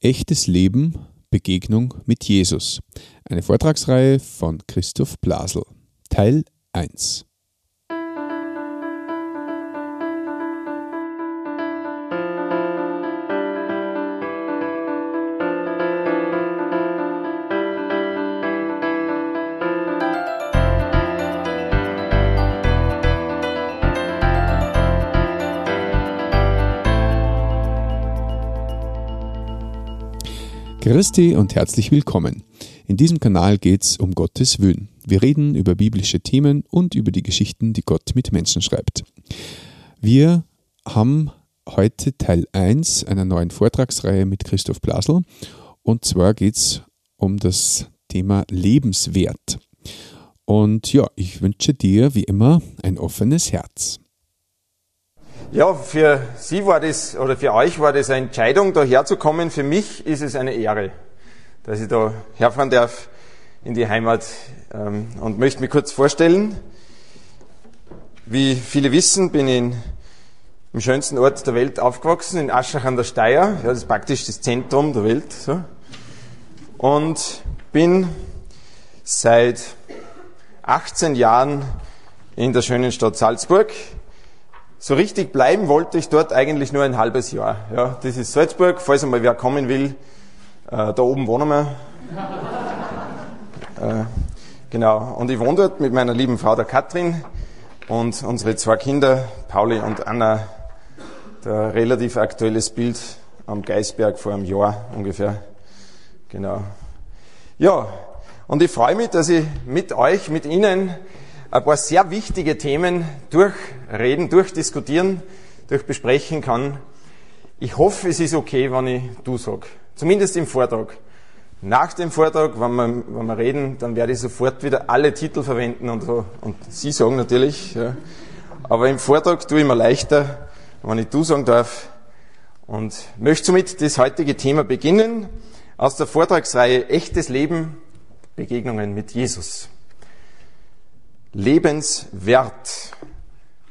Echtes Leben, Begegnung mit Jesus. Eine Vortragsreihe von Christoph Blasel. Teil 1. Christi und herzlich willkommen. In diesem Kanal geht es um Gottes Willen. Wir reden über biblische Themen und über die Geschichten, die Gott mit Menschen schreibt. Wir haben heute Teil 1 einer neuen Vortragsreihe mit Christoph Blasel und zwar geht es um das Thema Lebenswert. Und ja, ich wünsche dir wie immer ein offenes Herz. Ja, für Sie war das, oder für euch war das eine Entscheidung, da herzukommen. Für mich ist es eine Ehre, dass ich da herfahren darf in die Heimat ähm, und möchte mich kurz vorstellen. Wie viele wissen, bin ich im schönsten Ort der Welt aufgewachsen, in Aschach an der Steier. Ja, das ist praktisch das Zentrum der Welt. So. Und bin seit 18 Jahren in der schönen Stadt Salzburg so richtig bleiben wollte ich dort eigentlich nur ein halbes Jahr. Ja, das ist Salzburg, falls einmal wer kommen will. Äh, da oben wohnen wir. äh, genau. Und ich wohne dort mit meiner lieben Frau, der Katrin, und unsere zwei Kinder, Pauli und Anna. Da relativ aktuelles Bild am Geisberg vor einem Jahr ungefähr. Genau. Ja, und ich freue mich, dass ich mit euch, mit Ihnen ein paar sehr wichtige Themen durchreden, durchdiskutieren, durchbesprechen kann. Ich hoffe, es ist okay, wenn ich du sag. Zumindest im Vortrag. Nach dem Vortrag, wenn wir, wenn wir reden, dann werde ich sofort wieder alle Titel verwenden und. Und Sie sagen natürlich. Ja. Aber im Vortrag tue ich mir leichter, wenn ich du sagen darf. Und möchte somit das heutige Thema beginnen aus der Vortragsreihe Echtes Leben, Begegnungen mit Jesus. Lebenswert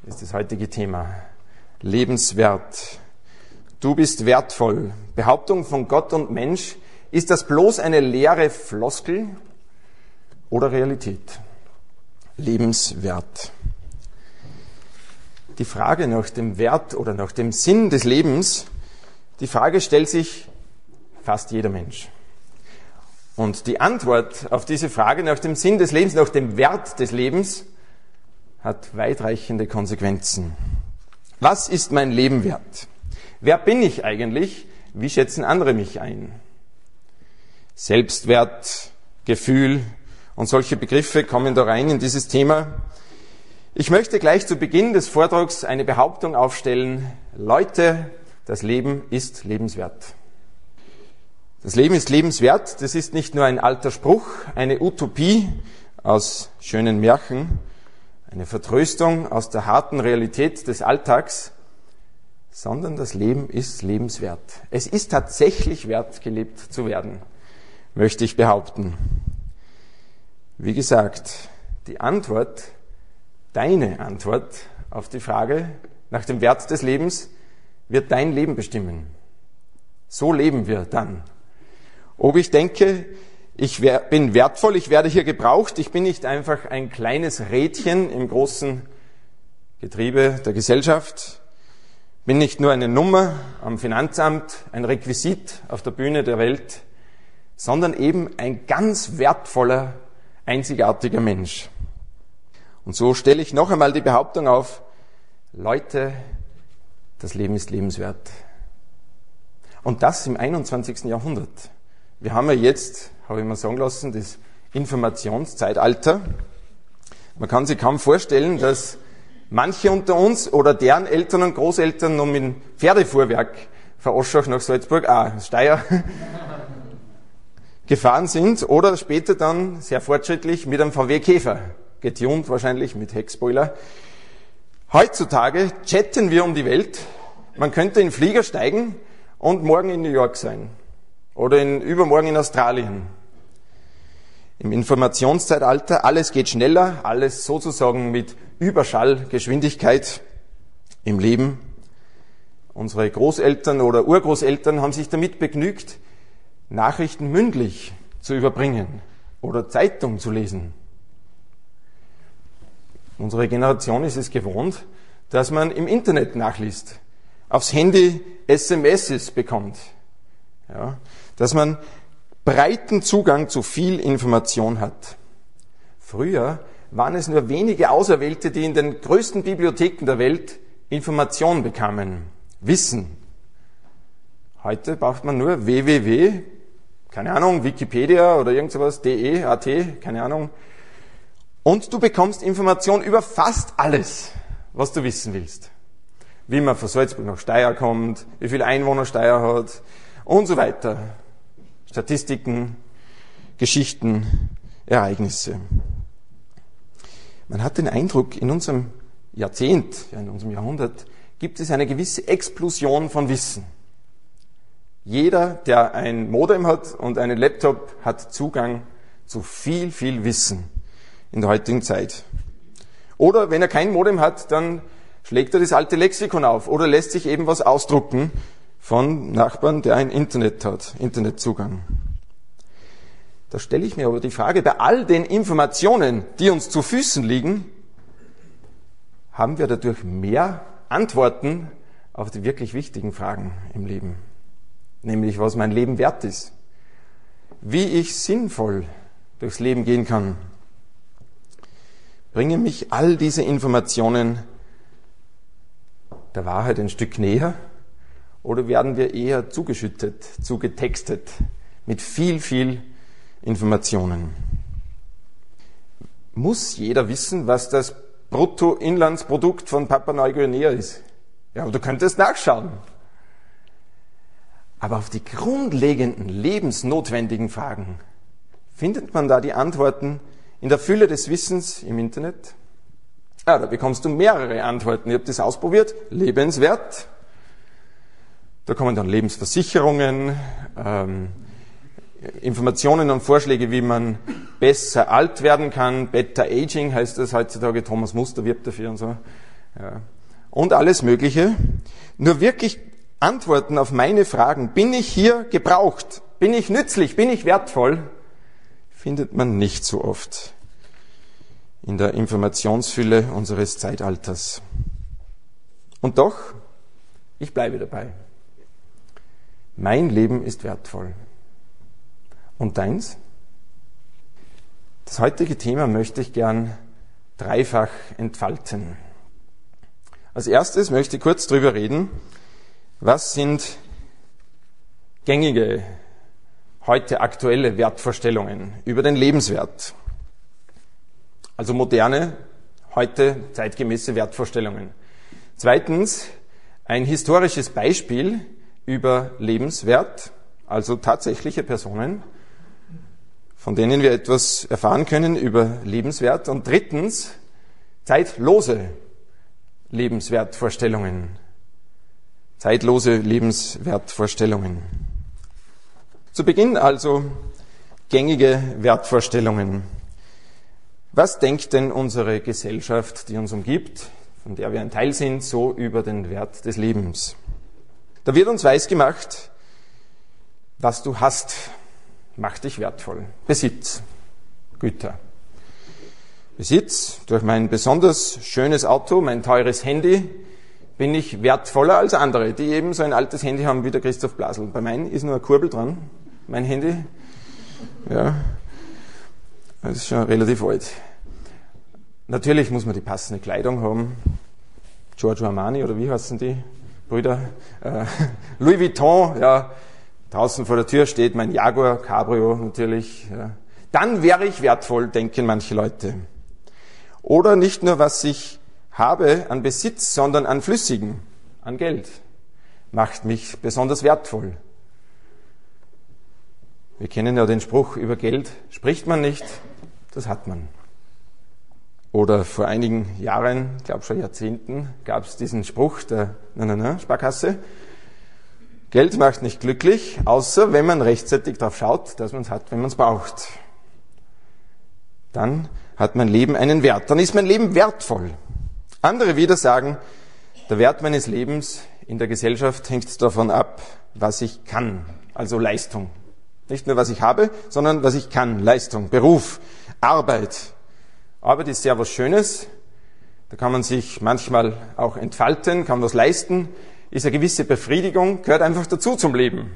ist das heutige Thema. Lebenswert. Du bist wertvoll. Behauptung von Gott und Mensch. Ist das bloß eine leere Floskel oder Realität? Lebenswert. Die Frage nach dem Wert oder nach dem Sinn des Lebens, die Frage stellt sich fast jeder Mensch. Und die Antwort auf diese Frage nach dem Sinn des Lebens, nach dem Wert des Lebens, hat weitreichende Konsequenzen. Was ist mein Leben wert? Wer bin ich eigentlich? Wie schätzen andere mich ein? Selbstwert, Gefühl und solche Begriffe kommen da rein in dieses Thema. Ich möchte gleich zu Beginn des Vortrags eine Behauptung aufstellen. Leute, das Leben ist lebenswert. Das Leben ist lebenswert, das ist nicht nur ein alter Spruch, eine Utopie aus schönen Märchen, eine Vertröstung aus der harten Realität des Alltags, sondern das Leben ist lebenswert. Es ist tatsächlich wert, gelebt zu werden, möchte ich behaupten. Wie gesagt, die Antwort, deine Antwort auf die Frage nach dem Wert des Lebens wird dein Leben bestimmen. So leben wir dann ob ich denke, ich bin wertvoll, ich werde hier gebraucht, ich bin nicht einfach ein kleines Rädchen im großen Getriebe der Gesellschaft, bin nicht nur eine Nummer am Finanzamt, ein Requisit auf der Bühne der Welt, sondern eben ein ganz wertvoller, einzigartiger Mensch. Und so stelle ich noch einmal die Behauptung auf, Leute, das Leben ist lebenswert. Und das im 21. Jahrhundert. Wir haben ja jetzt, habe ich mir sagen lassen, das Informationszeitalter. Man kann sich kaum vorstellen, dass manche unter uns oder deren Eltern und Großeltern noch mit dem Pferdefuhrwerk von Oschach nach Salzburg, ah, Steyr, gefahren sind oder später dann sehr fortschrittlich mit einem VW Käfer, getunt wahrscheinlich mit Heckspoiler. Heutzutage chatten wir um die Welt. Man könnte in den Flieger steigen und morgen in New York sein oder in übermorgen in Australien. Im Informationszeitalter, alles geht schneller, alles sozusagen mit Überschallgeschwindigkeit im Leben. Unsere Großeltern oder Urgroßeltern haben sich damit begnügt, Nachrichten mündlich zu überbringen oder Zeitung zu lesen. Unsere Generation ist es gewohnt, dass man im Internet nachliest, aufs Handy SMS bekommt, ja, dass man breiten Zugang zu viel Information hat. Früher waren es nur wenige Auserwählte, die in den größten Bibliotheken der Welt Information bekamen, Wissen. Heute braucht man nur www, keine Ahnung, Wikipedia oder irgend sowas, de, at, keine Ahnung. Und du bekommst Information über fast alles, was du wissen willst. Wie man von Salzburg nach Steyr kommt, wie viel Einwohner Steyr hat und so weiter. Statistiken, Geschichten, Ereignisse. Man hat den Eindruck, in unserem Jahrzehnt, ja in unserem Jahrhundert, gibt es eine gewisse Explosion von Wissen. Jeder, der ein Modem hat und einen Laptop, hat Zugang zu viel, viel Wissen in der heutigen Zeit. Oder wenn er kein Modem hat, dann schlägt er das alte Lexikon auf oder lässt sich eben was ausdrucken von Nachbarn, der ein Internet hat, Internetzugang. Da stelle ich mir aber die Frage, bei all den Informationen, die uns zu Füßen liegen, haben wir dadurch mehr Antworten auf die wirklich wichtigen Fragen im Leben. Nämlich, was mein Leben wert ist. Wie ich sinnvoll durchs Leben gehen kann. Bringen mich all diese Informationen der Wahrheit ein Stück näher? Oder werden wir eher zugeschüttet, zugetextet mit viel, viel Informationen. Muss jeder wissen, was das Bruttoinlandsprodukt von Papua Neuguinea ist? Ja, aber du könntest nachschauen. Aber auf die grundlegenden, lebensnotwendigen Fragen findet man da die Antworten in der Fülle des Wissens im Internet? Ja, da bekommst du mehrere Antworten. Ich habe das ausprobiert. Lebenswert. Da kommen dann Lebensversicherungen, ähm, Informationen und Vorschläge, wie man besser alt werden kann. Better Aging heißt das heutzutage. Thomas Muster wirbt dafür und so. Ja. Und alles Mögliche. Nur wirklich Antworten auf meine Fragen. Bin ich hier gebraucht? Bin ich nützlich? Bin ich wertvoll? Findet man nicht so oft in der Informationsfülle unseres Zeitalters. Und doch, ich bleibe dabei. Mein Leben ist wertvoll. Und deins? Das heutige Thema möchte ich gern dreifach entfalten. Als erstes möchte ich kurz darüber reden, was sind gängige, heute aktuelle Wertvorstellungen über den Lebenswert. Also moderne, heute zeitgemäße Wertvorstellungen. Zweitens, ein historisches Beispiel über Lebenswert, also tatsächliche Personen von denen wir etwas erfahren können über Lebenswert. Und drittens, zeitlose Lebenswertvorstellungen. Zeitlose Lebenswertvorstellungen. Zu Beginn also gängige Wertvorstellungen. Was denkt denn unsere Gesellschaft, die uns umgibt, von der wir ein Teil sind, so über den Wert des Lebens? Da wird uns weisgemacht, was du hast, macht dich wertvoll. Besitz, Güter. Besitz, durch mein besonders schönes Auto, mein teures Handy, bin ich wertvoller als andere, die eben so ein altes Handy haben wie der Christoph Blasel. Bei meinem ist nur eine Kurbel dran, mein Handy. Ja, das ist schon relativ alt. Natürlich muss man die passende Kleidung haben. Giorgio Armani oder wie heißen die Brüder? Äh, Louis Vuitton, ja, Draußen vor der Tür steht mein Jaguar Cabrio natürlich. Ja. Dann wäre ich wertvoll, denken manche Leute. Oder nicht nur, was ich habe an Besitz, sondern an Flüssigen, an Geld, macht mich besonders wertvoll. Wir kennen ja den Spruch, über Geld spricht man nicht, das hat man. Oder vor einigen Jahren, ich glaube schon Jahrzehnten, gab es diesen Spruch der na, na, na, Sparkasse, Geld macht nicht glücklich, außer wenn man rechtzeitig darauf schaut, dass man es hat, wenn man es braucht. Dann hat mein Leben einen Wert. Dann ist mein Leben wertvoll. Andere wieder sagen, der Wert meines Lebens in der Gesellschaft hängt davon ab, was ich kann, also Leistung. Nicht nur, was ich habe, sondern was ich kann. Leistung, Beruf, Arbeit. Arbeit ist sehr was Schönes. Da kann man sich manchmal auch entfalten, kann was leisten, ist eine gewisse Befriedigung, gehört einfach dazu zum Leben.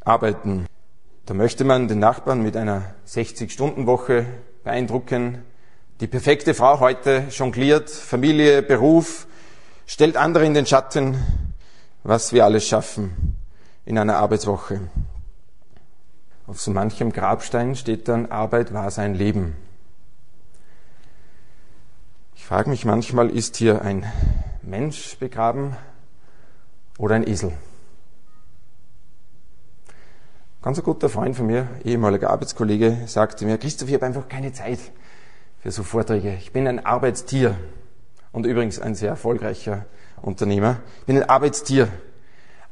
Arbeiten. Da möchte man den Nachbarn mit einer 60-Stunden-Woche beeindrucken. Die perfekte Frau heute jongliert Familie, Beruf, stellt andere in den Schatten, was wir alles schaffen in einer Arbeitswoche. Auf so manchem Grabstein steht dann, Arbeit war sein Leben. Frage mich manchmal, ist hier ein Mensch begraben oder ein Esel? Ganz ein guter Freund von mir, ehemaliger Arbeitskollege, sagte mir, Christoph, ich habe einfach keine Zeit für so Vorträge. Ich bin ein Arbeitstier und übrigens ein sehr erfolgreicher Unternehmer. Ich bin ein Arbeitstier.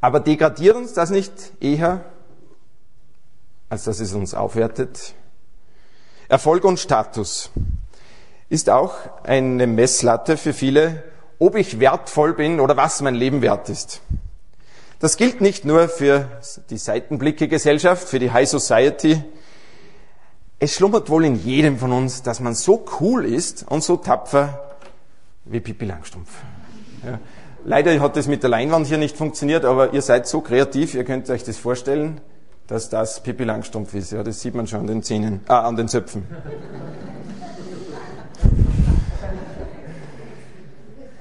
Aber degradiert uns das nicht eher, als dass es uns aufwertet? Erfolg und Status ist auch eine Messlatte für viele, ob ich wertvoll bin oder was mein Leben wert ist. Das gilt nicht nur für die Seitenblicke-Gesellschaft, für die High Society. Es schlummert wohl in jedem von uns, dass man so cool ist und so tapfer wie Pippi Langstumpf. Ja. Leider hat das mit der Leinwand hier nicht funktioniert, aber ihr seid so kreativ, ihr könnt euch das vorstellen, dass das Pippi Langstumpf ist. Ja, das sieht man schon an den Zähnen, ah, an den Zöpfen.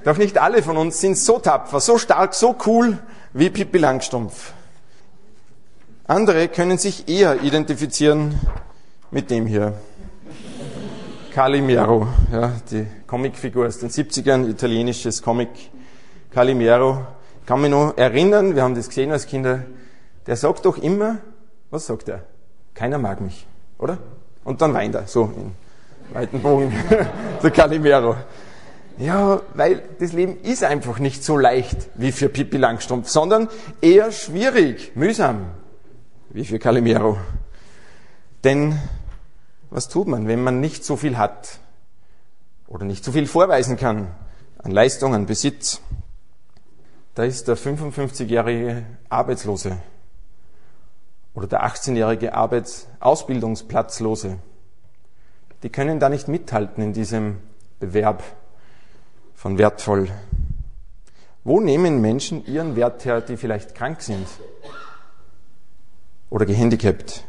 Doch nicht alle von uns sind so tapfer, so stark, so cool wie Pippi Langstumpf. Andere können sich eher identifizieren mit dem hier. Calimero, ja, die Comicfigur aus den 70ern, italienisches Comic. Calimero, kann mich noch erinnern, wir haben das gesehen als Kinder, der sagt doch immer, was sagt er? Keiner mag mich, oder? Und dann weint er, so in weiten Bogen, der Calimero. Ja, weil das Leben ist einfach nicht so leicht wie für Pippi Langstrumpf, sondern eher schwierig, mühsam, wie für Calimero. Denn was tut man, wenn man nicht so viel hat oder nicht so viel vorweisen kann an Leistung, an Besitz? Da ist der 55-jährige Arbeitslose oder der 18-jährige Arbeitsausbildungsplatzlose. Die können da nicht mithalten in diesem Bewerb von wertvoll. Wo nehmen Menschen ihren Wert her, die vielleicht krank sind oder gehandicapt?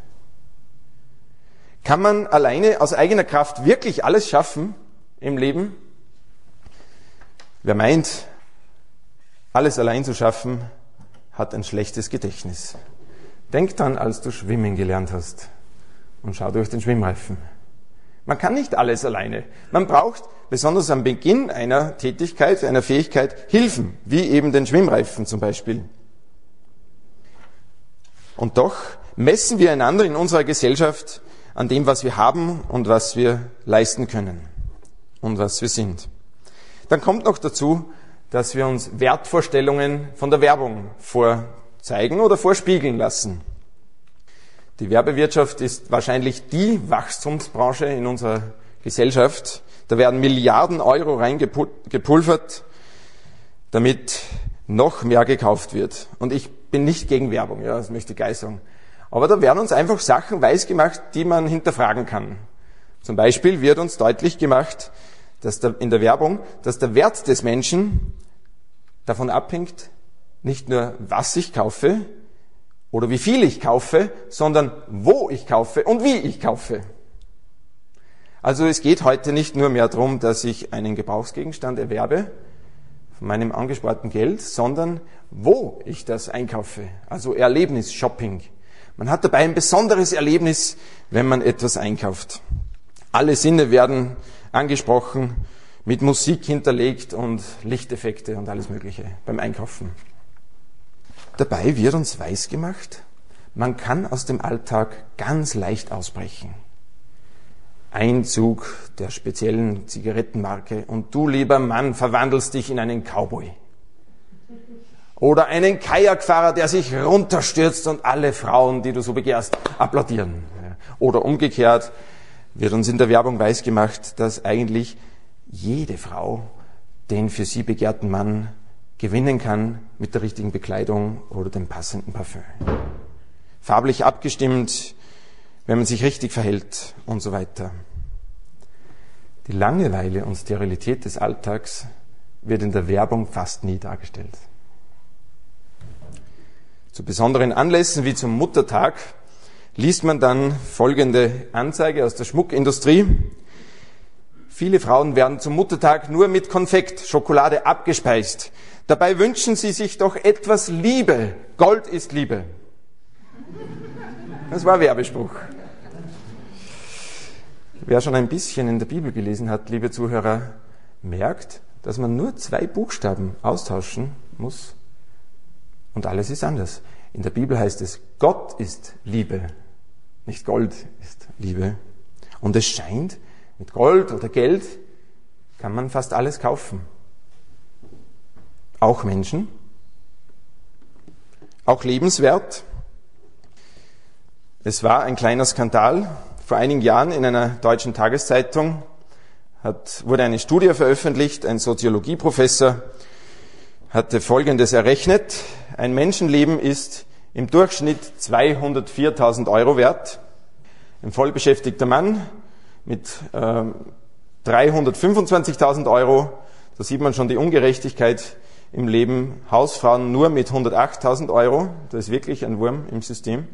Kann man alleine aus eigener Kraft wirklich alles schaffen im Leben? Wer meint, alles allein zu schaffen, hat ein schlechtes Gedächtnis. Denk dran, als du schwimmen gelernt hast und schau durch den Schwimmreifen. Man kann nicht alles alleine. Man braucht besonders am Beginn einer Tätigkeit, einer Fähigkeit Hilfen, wie eben den Schwimmreifen zum Beispiel. Und doch messen wir einander in unserer Gesellschaft an dem, was wir haben und was wir leisten können und was wir sind. Dann kommt noch dazu, dass wir uns Wertvorstellungen von der Werbung vorzeigen oder vorspiegeln lassen. Die Werbewirtschaft ist wahrscheinlich die Wachstumsbranche in unserer Gesellschaft. Da werden Milliarden Euro reingepulvert, damit noch mehr gekauft wird. Und ich bin nicht gegen Werbung, ja, das möchte ich sagen. Aber da werden uns einfach Sachen weisgemacht, die man hinterfragen kann. Zum Beispiel wird uns deutlich gemacht, dass der, in der Werbung, dass der Wert des Menschen davon abhängt, nicht nur was ich kaufe, oder wie viel ich kaufe, sondern wo ich kaufe und wie ich kaufe. Also es geht heute nicht nur mehr darum, dass ich einen Gebrauchsgegenstand erwerbe von meinem angesparten Geld, sondern wo ich das einkaufe. Also Erlebnis, Shopping. Man hat dabei ein besonderes Erlebnis, wenn man etwas einkauft. Alle Sinne werden angesprochen, mit Musik hinterlegt und Lichteffekte und alles Mögliche beim Einkaufen. Dabei wird uns weisgemacht, man kann aus dem Alltag ganz leicht ausbrechen. Einzug der speziellen Zigarettenmarke und du, lieber Mann, verwandelst dich in einen Cowboy. Oder einen Kajakfahrer, der sich runterstürzt und alle Frauen, die du so begehrst, applaudieren. Oder umgekehrt wird uns in der Werbung weisgemacht, dass eigentlich jede Frau den für sie begehrten Mann gewinnen kann mit der richtigen Bekleidung oder dem passenden Parfüm. farblich abgestimmt, wenn man sich richtig verhält und so weiter. Die Langeweile und Sterilität des Alltags wird in der Werbung fast nie dargestellt. Zu besonderen Anlässen wie zum Muttertag liest man dann folgende Anzeige aus der Schmuckindustrie. Viele Frauen werden zum Muttertag nur mit Konfekt, Schokolade abgespeist. Dabei wünschen sie sich doch etwas Liebe. Gold ist Liebe. Das war Werbespruch. Wer schon ein bisschen in der Bibel gelesen hat, liebe Zuhörer, merkt, dass man nur zwei Buchstaben austauschen muss und alles ist anders. In der Bibel heißt es, Gott ist Liebe, nicht Gold ist Liebe. Und es scheint, mit Gold oder Geld kann man fast alles kaufen. Auch Menschen, auch lebenswert. Es war ein kleiner Skandal, vor einigen Jahren in einer deutschen Tageszeitung hat, wurde eine Studie veröffentlicht. Ein Soziologieprofessor hatte Folgendes errechnet. Ein Menschenleben ist im Durchschnitt 204.000 Euro wert. Ein vollbeschäftigter Mann mit äh, 325.000 Euro. Da sieht man schon die Ungerechtigkeit im Leben. Hausfrauen nur mit 108.000 Euro. Das ist wirklich ein Wurm im System.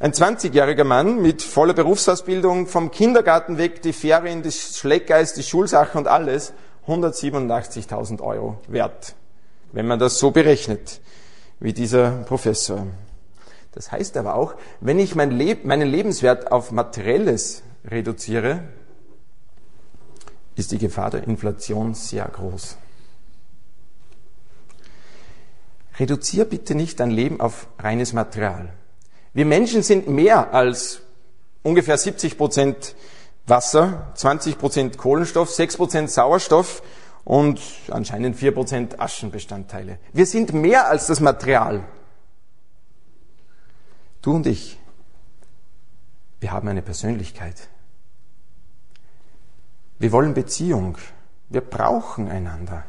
Ein 20-jähriger Mann mit voller Berufsausbildung, vom Kindergarten weg, die Ferien, das Schleckeis, die Schulsache und alles, 187.000 Euro wert, wenn man das so berechnet, wie dieser Professor. Das heißt aber auch, wenn ich mein Leb meinen Lebenswert auf Materielles reduziere, ist die Gefahr der Inflation sehr groß. Reduzier bitte nicht dein Leben auf reines Material. Wir Menschen sind mehr als ungefähr 70 Prozent Wasser, 20 Prozent Kohlenstoff, 6 Prozent Sauerstoff und anscheinend 4 Prozent Aschenbestandteile. Wir sind mehr als das Material. Du und ich, wir haben eine Persönlichkeit. Wir wollen Beziehung. Wir brauchen einander.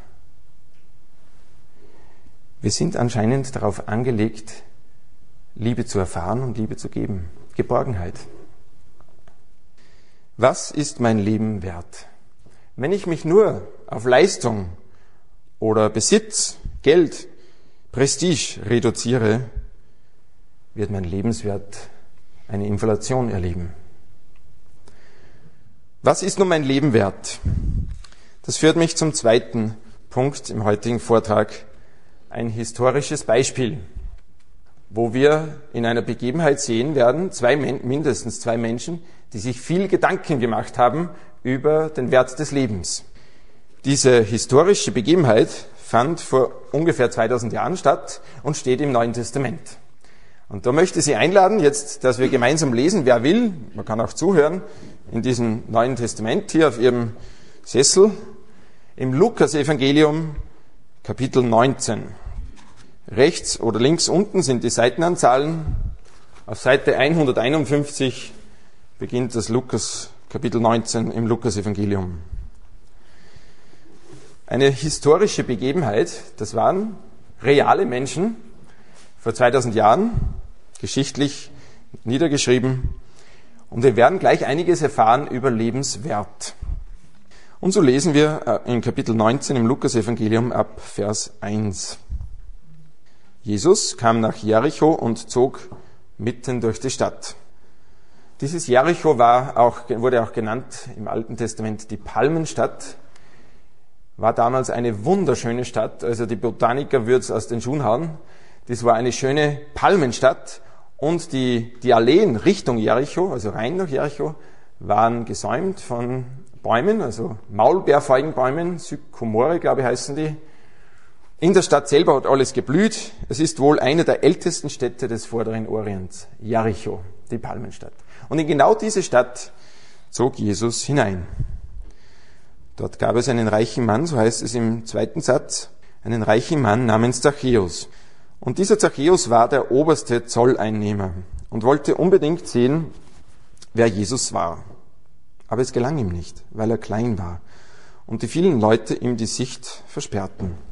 Wir sind anscheinend darauf angelegt, Liebe zu erfahren und Liebe zu geben. Geborgenheit. Was ist mein Leben wert? Wenn ich mich nur auf Leistung oder Besitz, Geld, Prestige reduziere, wird mein Lebenswert eine Inflation erleben. Was ist nun mein Leben wert? Das führt mich zum zweiten Punkt im heutigen Vortrag, ein historisches Beispiel wo wir in einer Begebenheit sehen werden, zwei, mindestens zwei Menschen, die sich viel Gedanken gemacht haben über den Wert des Lebens. Diese historische Begebenheit fand vor ungefähr 2000 Jahren statt und steht im Neuen Testament. Und da möchte ich Sie einladen, jetzt, dass wir gemeinsam lesen, wer will, man kann auch zuhören, in diesem Neuen Testament hier auf Ihrem Sessel, im Lukas-Evangelium, Kapitel 19. Rechts oder links unten sind die Seitenanzahlen. Auf Seite 151 beginnt das Lukas Kapitel 19 im Lukas Evangelium. Eine historische Begebenheit, das waren reale Menschen vor 2000 Jahren, geschichtlich niedergeschrieben. Und wir werden gleich einiges erfahren über Lebenswert. Und so lesen wir äh, in Kapitel 19 im Lukas Evangelium ab Vers 1. Jesus kam nach Jericho und zog mitten durch die Stadt. Dieses Jericho war auch, wurde auch genannt im Alten Testament die Palmenstadt, war damals eine wunderschöne Stadt, also die Botaniker würden es aus den Schuhen hauen. Das war eine schöne Palmenstadt und die, die Alleen Richtung Jericho, also rein nach Jericho, waren gesäumt von Bäumen, also Maulbeerfeigenbäumen, Sykomore, glaube ich, heißen die, in der Stadt selber hat alles geblüht. Es ist wohl eine der ältesten Städte des vorderen Orients, Jericho, die Palmenstadt. Und in genau diese Stadt zog Jesus hinein. Dort gab es einen reichen Mann, so heißt es im zweiten Satz, einen reichen Mann namens Zachäus. Und dieser Zachäus war der oberste Zolleinnehmer und wollte unbedingt sehen, wer Jesus war. Aber es gelang ihm nicht, weil er klein war und die vielen Leute ihm die Sicht versperrten.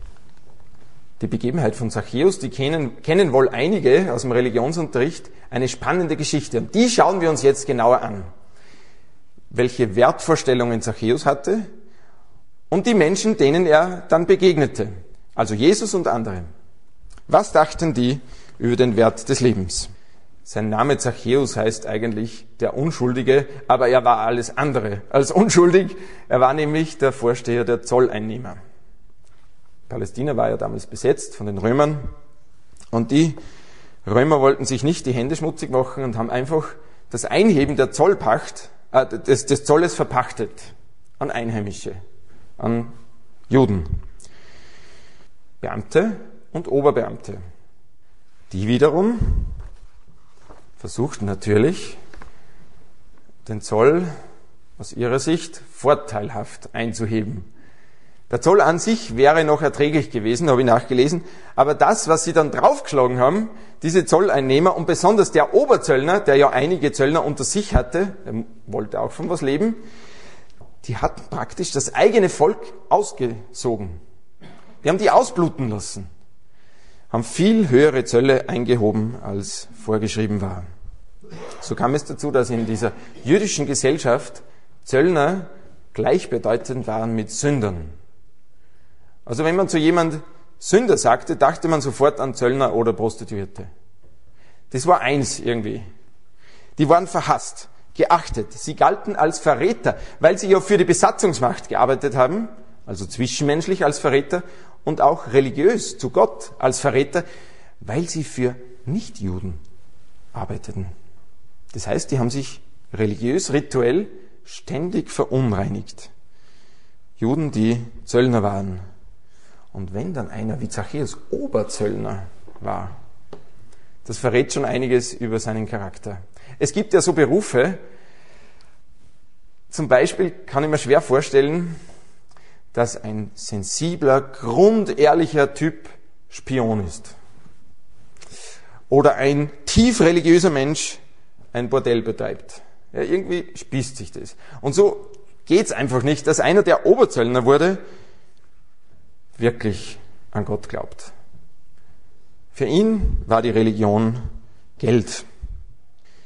Die Begebenheit von Zachäus, die kennen, kennen wohl einige aus dem Religionsunterricht, eine spannende Geschichte. Und die schauen wir uns jetzt genauer an. Welche Wertvorstellungen Zachäus hatte und die Menschen, denen er dann begegnete. Also Jesus und andere. Was dachten die über den Wert des Lebens? Sein Name Zachäus heißt eigentlich der Unschuldige, aber er war alles andere als unschuldig. Er war nämlich der Vorsteher der Zolleinnehmer. Palästina war ja damals besetzt von den Römern und die Römer wollten sich nicht die Hände schmutzig machen und haben einfach das Einheben der Zollpacht, äh, des, des Zolles verpachtet an Einheimische, an Juden, Beamte und Oberbeamte. Die wiederum versuchten natürlich, den Zoll aus ihrer Sicht vorteilhaft einzuheben. Der Zoll an sich wäre noch erträglich gewesen, habe ich nachgelesen, aber das, was sie dann draufgeschlagen haben, diese Zolleinnehmer und besonders der Oberzöllner, der ja einige Zöllner unter sich hatte, der wollte auch von was leben, die hatten praktisch das eigene Volk ausgesogen. Die haben die ausbluten lassen, haben viel höhere Zölle eingehoben, als vorgeschrieben war. So kam es dazu, dass in dieser jüdischen Gesellschaft Zöllner gleichbedeutend waren mit Sündern. Also wenn man zu jemand Sünder sagte, dachte man sofort an Zöllner oder Prostituierte. Das war eins irgendwie. Die waren verhasst, geachtet. Sie galten als Verräter, weil sie ja für die Besatzungsmacht gearbeitet haben, also zwischenmenschlich als Verräter und auch religiös zu Gott als Verräter, weil sie für Nichtjuden arbeiteten. Das heißt, die haben sich religiös, rituell ständig verunreinigt. Juden, die Zöllner waren, und wenn dann einer wie Zachäus Oberzöllner war, das verrät schon einiges über seinen Charakter. Es gibt ja so Berufe, zum Beispiel kann ich mir schwer vorstellen, dass ein sensibler, grundehrlicher Typ Spion ist. Oder ein tief religiöser Mensch ein Bordell betreibt. Ja, irgendwie spießt sich das. Und so geht's einfach nicht, dass einer, der Oberzöllner wurde, wirklich an Gott glaubt. Für ihn war die Religion Geld.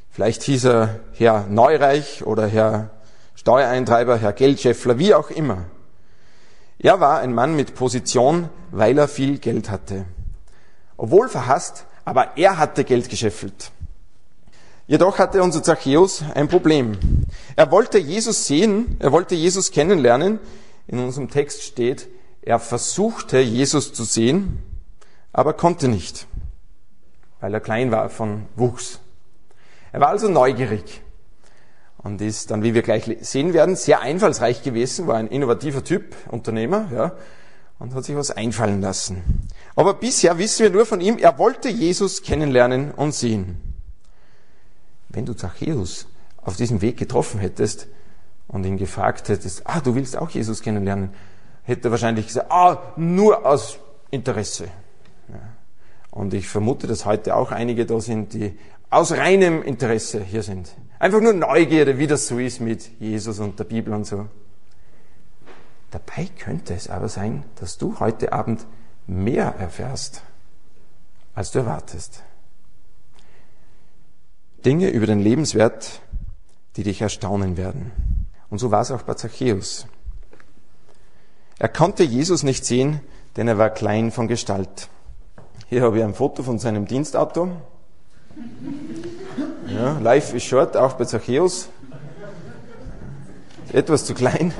Vielleicht hieß er Herr Neureich oder Herr Steuereintreiber, Herr Geldscheffler, wie auch immer. Er war ein Mann mit Position, weil er viel Geld hatte. Obwohl verhasst, aber er hatte Geld gescheffelt. Jedoch hatte unser Zachäus ein Problem. Er wollte Jesus sehen, er wollte Jesus kennenlernen. In unserem Text steht, er versuchte Jesus zu sehen, aber konnte nicht, weil er klein war von Wuchs. Er war also neugierig und ist dann, wie wir gleich sehen werden, sehr einfallsreich gewesen, war ein innovativer Typ, Unternehmer, ja, und hat sich was einfallen lassen. Aber bisher wissen wir nur von ihm, er wollte Jesus kennenlernen und sehen. Wenn du Zachäus auf diesem Weg getroffen hättest und ihn gefragt hättest, ah, du willst auch Jesus kennenlernen, hätte wahrscheinlich gesagt, ah, nur aus Interesse. Ja. Und ich vermute, dass heute auch einige da sind, die aus reinem Interesse hier sind. Einfach nur Neugierde, wie das so ist mit Jesus und der Bibel und so. Dabei könnte es aber sein, dass du heute Abend mehr erfährst, als du erwartest. Dinge über den Lebenswert, die dich erstaunen werden. Und so war es auch bei Zachäus. Er konnte Jesus nicht sehen, denn er war klein von Gestalt. Hier habe ich ein Foto von seinem Dienstauto. Ja, life is short, auch bei Zachäus. Etwas zu klein.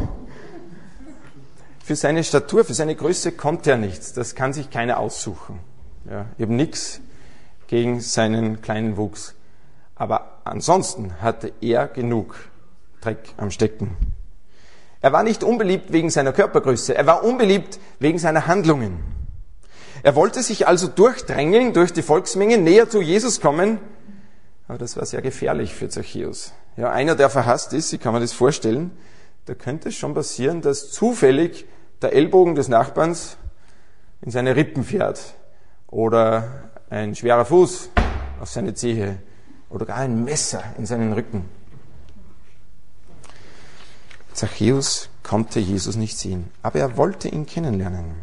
Für seine Statur, für seine Größe konnte er nichts. Das kann sich keiner aussuchen. Ja, eben nichts gegen seinen kleinen Wuchs. Aber ansonsten hatte er genug Dreck am Stecken. Er war nicht unbeliebt wegen seiner Körpergröße, er war unbeliebt wegen seiner Handlungen. Er wollte sich also durchdrängeln durch die Volksmenge, näher zu Jesus kommen, aber das war sehr gefährlich für Zachäus. Ja, einer, der verhasst ist, ich kann mir das vorstellen, da könnte es schon passieren, dass zufällig der Ellbogen des Nachbarns in seine Rippen fährt oder ein schwerer Fuß auf seine Zehe oder gar ein Messer in seinen Rücken. Zachäus konnte Jesus nicht sehen, aber er wollte ihn kennenlernen.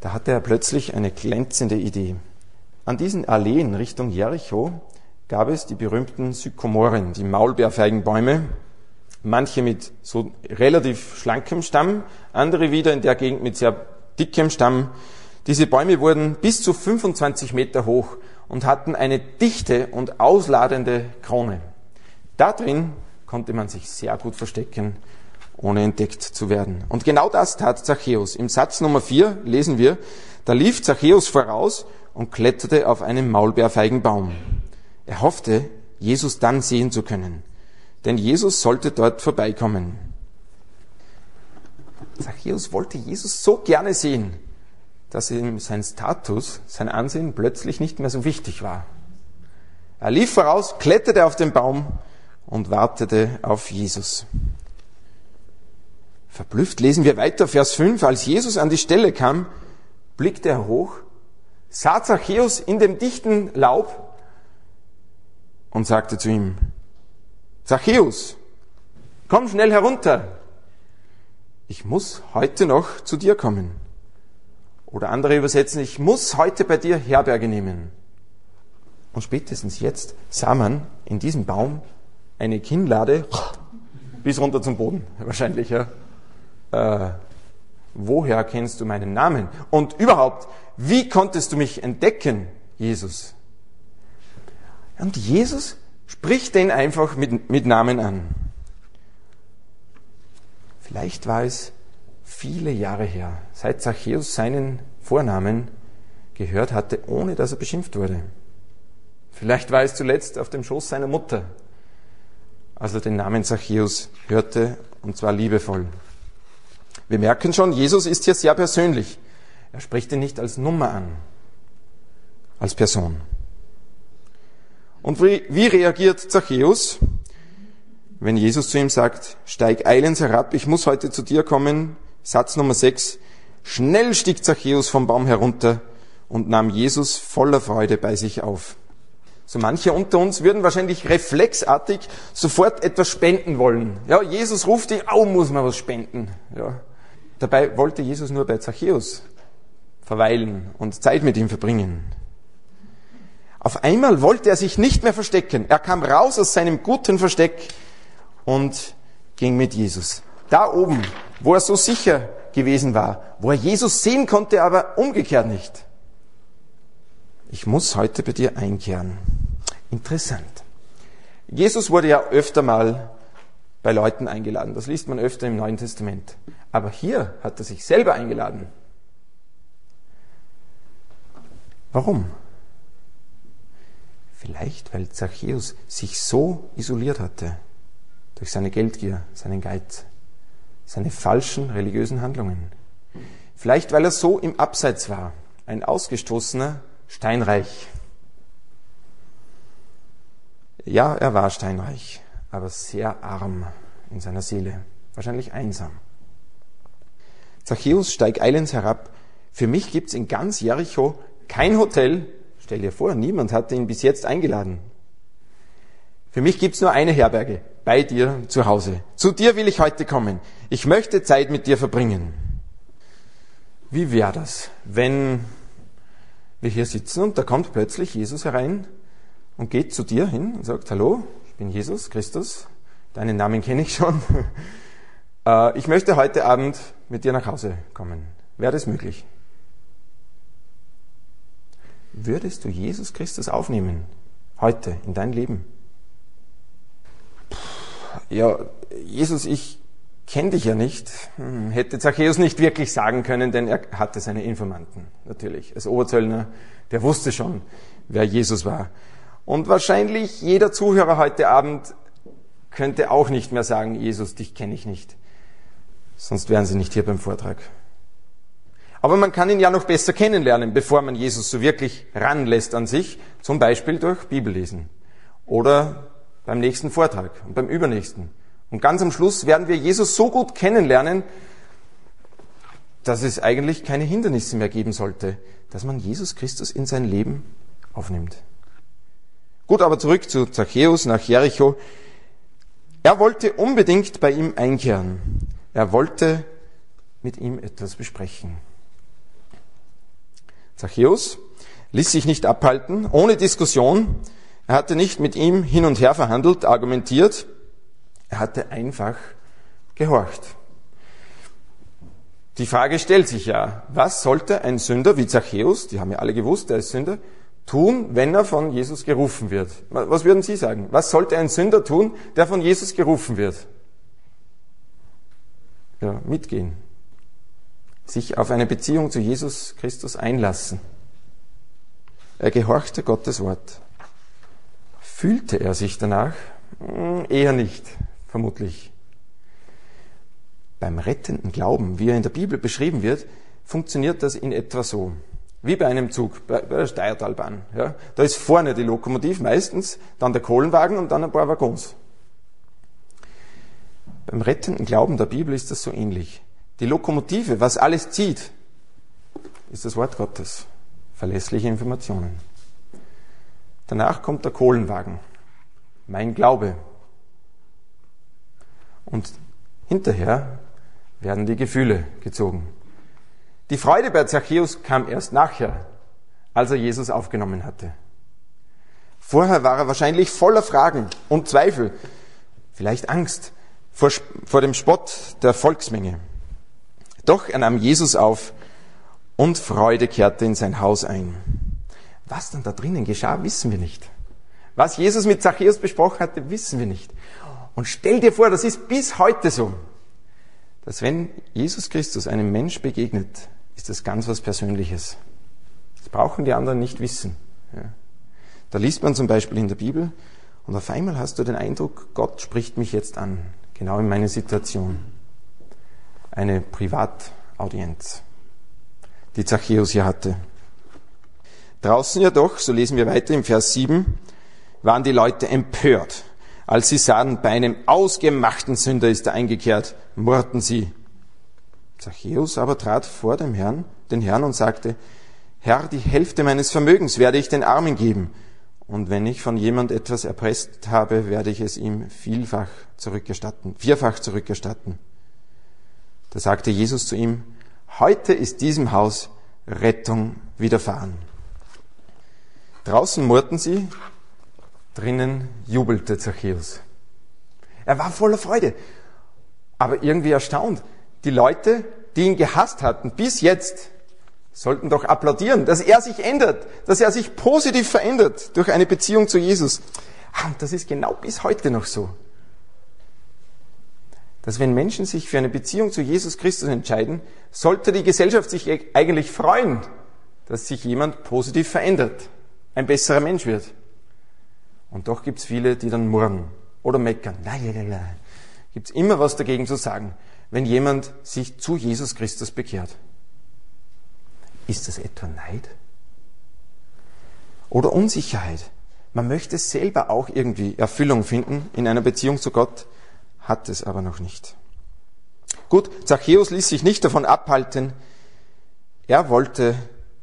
da hatte er plötzlich eine glänzende Idee. An diesen Alleen Richtung Jericho gab es die berühmten Sykomoren, die Maulbeerfeigenbäume, manche mit so relativ schlankem Stamm, andere wieder in der Gegend mit sehr dickem Stamm. Diese Bäume wurden bis zu 25 Meter hoch und hatten eine dichte und ausladende Krone. Da drin konnte man sich sehr gut verstecken, ohne entdeckt zu werden. Und genau das tat Zachäus. Im Satz Nummer 4 lesen wir, da lief Zachäus voraus und kletterte auf einen Maulbeerfeigenbaum. Er hoffte, Jesus dann sehen zu können, denn Jesus sollte dort vorbeikommen. Zachäus wollte Jesus so gerne sehen, dass ihm sein Status, sein Ansehen plötzlich nicht mehr so wichtig war. Er lief voraus, kletterte auf den Baum und wartete auf Jesus. Verblüfft lesen wir weiter, Vers 5, als Jesus an die Stelle kam, blickte er hoch, sah Zachäus in dem dichten Laub und sagte zu ihm, Zachäus, komm schnell herunter, ich muss heute noch zu dir kommen. Oder andere übersetzen, ich muss heute bei dir Herberge nehmen. Und spätestens jetzt sah man in diesem Baum eine Kinnlade bis runter zum Boden, wahrscheinlich, ja. Äh, woher kennst du meinen Namen? Und überhaupt, wie konntest du mich entdecken, Jesus? Und Jesus spricht den einfach mit, mit Namen an. Vielleicht war es viele Jahre her, seit Zachäus seinen Vornamen gehört hatte, ohne dass er beschimpft wurde. Vielleicht war es zuletzt auf dem Schoß seiner Mutter, als er den Namen Zachäus hörte, und zwar liebevoll. Wir merken schon, Jesus ist hier sehr persönlich. Er spricht ihn nicht als Nummer an, als Person. Und wie, wie reagiert Zachäus, wenn Jesus zu ihm sagt, steig eilends herab, ich muss heute zu dir kommen? Satz Nummer 6. Schnell stieg Zachäus vom Baum herunter und nahm Jesus voller Freude bei sich auf. So manche unter uns würden wahrscheinlich reflexartig sofort etwas spenden wollen. Ja, Jesus ruft dich, au, muss man was spenden. Ja. Dabei wollte Jesus nur bei Zachäus verweilen und Zeit mit ihm verbringen. Auf einmal wollte er sich nicht mehr verstecken. Er kam raus aus seinem guten Versteck und ging mit Jesus. Da oben, wo er so sicher gewesen war, wo er Jesus sehen konnte, aber umgekehrt nicht. Ich muss heute bei dir einkehren. Interessant. Jesus wurde ja öfter mal bei Leuten eingeladen. Das liest man öfter im Neuen Testament. Aber hier hat er sich selber eingeladen. Warum? Vielleicht, weil Zachäus sich so isoliert hatte durch seine Geldgier, seinen Geiz, seine falschen religiösen Handlungen. Vielleicht, weil er so im Abseits war, ein ausgestoßener Steinreich. Ja, er war steinreich, aber sehr arm in seiner Seele, wahrscheinlich einsam. Zachäus, steig eilends herab. Für mich gibt's in ganz Jericho kein Hotel, Stell dir vor, niemand hat ihn bis jetzt eingeladen. Für mich gibt's nur eine Herberge, bei dir zu Hause. Zu dir will ich heute kommen. Ich möchte Zeit mit dir verbringen. Wie wäre das, wenn wir hier sitzen und da kommt plötzlich Jesus herein und geht zu dir hin und sagt, hallo, ich bin Jesus Christus, deinen Namen kenne ich schon. Äh, ich möchte heute Abend mit dir nach Hause kommen. Wäre das möglich? Würdest du Jesus Christus aufnehmen? Heute, in dein Leben? Ja, Jesus, ich kenne dich ja nicht. Hm, hätte Zachäus nicht wirklich sagen können, denn er hatte seine Informanten, natürlich. Als Oberzöllner, der wusste schon, wer Jesus war. Und wahrscheinlich jeder Zuhörer heute Abend könnte auch nicht mehr sagen, Jesus, dich kenne ich nicht. Sonst wären sie nicht hier beim Vortrag. Aber man kann ihn ja noch besser kennenlernen, bevor man Jesus so wirklich ranlässt an sich, zum Beispiel durch Bibellesen oder beim nächsten Vortrag und beim übernächsten. Und ganz am Schluss werden wir Jesus so gut kennenlernen, dass es eigentlich keine Hindernisse mehr geben sollte, dass man Jesus Christus in sein Leben aufnimmt. Gut, aber zurück zu Zachäus nach Jericho. Er wollte unbedingt bei ihm einkehren. Er wollte mit ihm etwas besprechen. Zachäus ließ sich nicht abhalten, ohne Diskussion. Er hatte nicht mit ihm hin und her verhandelt, argumentiert. Er hatte einfach gehorcht. Die Frage stellt sich ja, was sollte ein Sünder wie Zachäus, die haben ja alle gewusst, er ist Sünder, tun, wenn er von Jesus gerufen wird? Was würden Sie sagen? Was sollte ein Sünder tun, der von Jesus gerufen wird? Ja, mitgehen. Sich auf eine Beziehung zu Jesus Christus einlassen. Er gehorchte Gottes Wort. Fühlte er sich danach? Hm, eher nicht, vermutlich. Beim rettenden Glauben, wie er in der Bibel beschrieben wird, funktioniert das in etwa so. Wie bei einem Zug, bei, der Steiertalbahn. Ja. Da ist vorne die Lokomotiv meistens, dann der Kohlenwagen und dann ein paar Waggons. Beim rettenden Glauben der Bibel ist das so ähnlich. Die Lokomotive, was alles zieht, ist das Wort Gottes. Verlässliche Informationen. Danach kommt der Kohlenwagen. Mein Glaube. Und hinterher werden die Gefühle gezogen. Die Freude bei Zachäus kam erst nachher, als er Jesus aufgenommen hatte. Vorher war er wahrscheinlich voller Fragen und Zweifel, vielleicht Angst vor, vor dem Spott der Volksmenge. Doch er nahm Jesus auf und Freude kehrte in sein Haus ein. Was dann da drinnen geschah, wissen wir nicht. Was Jesus mit Zachäus besprochen hatte, wissen wir nicht. Und stell dir vor, das ist bis heute so dass wenn Jesus Christus einem Mensch begegnet, ist das ganz was Persönliches. Das brauchen die anderen nicht wissen. Ja. Da liest man zum Beispiel in der Bibel und auf einmal hast du den Eindruck, Gott spricht mich jetzt an, genau in meine Situation. Eine Privataudienz, die Zachäus hier hatte. Draußen jedoch, so lesen wir weiter im Vers 7, waren die Leute empört als sie sahen, bei einem ausgemachten Sünder ist er eingekehrt, murrten sie. Zachäus aber trat vor dem Herrn, den Herrn und sagte, Herr, die Hälfte meines Vermögens werde ich den Armen geben. Und wenn ich von jemand etwas erpresst habe, werde ich es ihm vielfach zurückerstatten, vierfach zurückerstatten. Da sagte Jesus zu ihm, heute ist diesem Haus Rettung widerfahren. Draußen murrten sie, Drinnen jubelte Zachäus. Er war voller Freude, aber irgendwie erstaunt. Die Leute, die ihn gehasst hatten, bis jetzt, sollten doch applaudieren, dass er sich ändert, dass er sich positiv verändert durch eine Beziehung zu Jesus. Ah, und das ist genau bis heute noch so. Dass wenn Menschen sich für eine Beziehung zu Jesus Christus entscheiden, sollte die Gesellschaft sich eigentlich freuen, dass sich jemand positiv verändert, ein besserer Mensch wird. Und doch gibt es viele, die dann murren oder meckern. Nein, nein, nein. Gibt es immer was dagegen zu sagen, wenn jemand sich zu Jesus Christus bekehrt. Ist das etwa Neid? Oder Unsicherheit? Man möchte selber auch irgendwie Erfüllung finden in einer Beziehung zu Gott, hat es aber noch nicht. Gut, Zachäus ließ sich nicht davon abhalten. Er wollte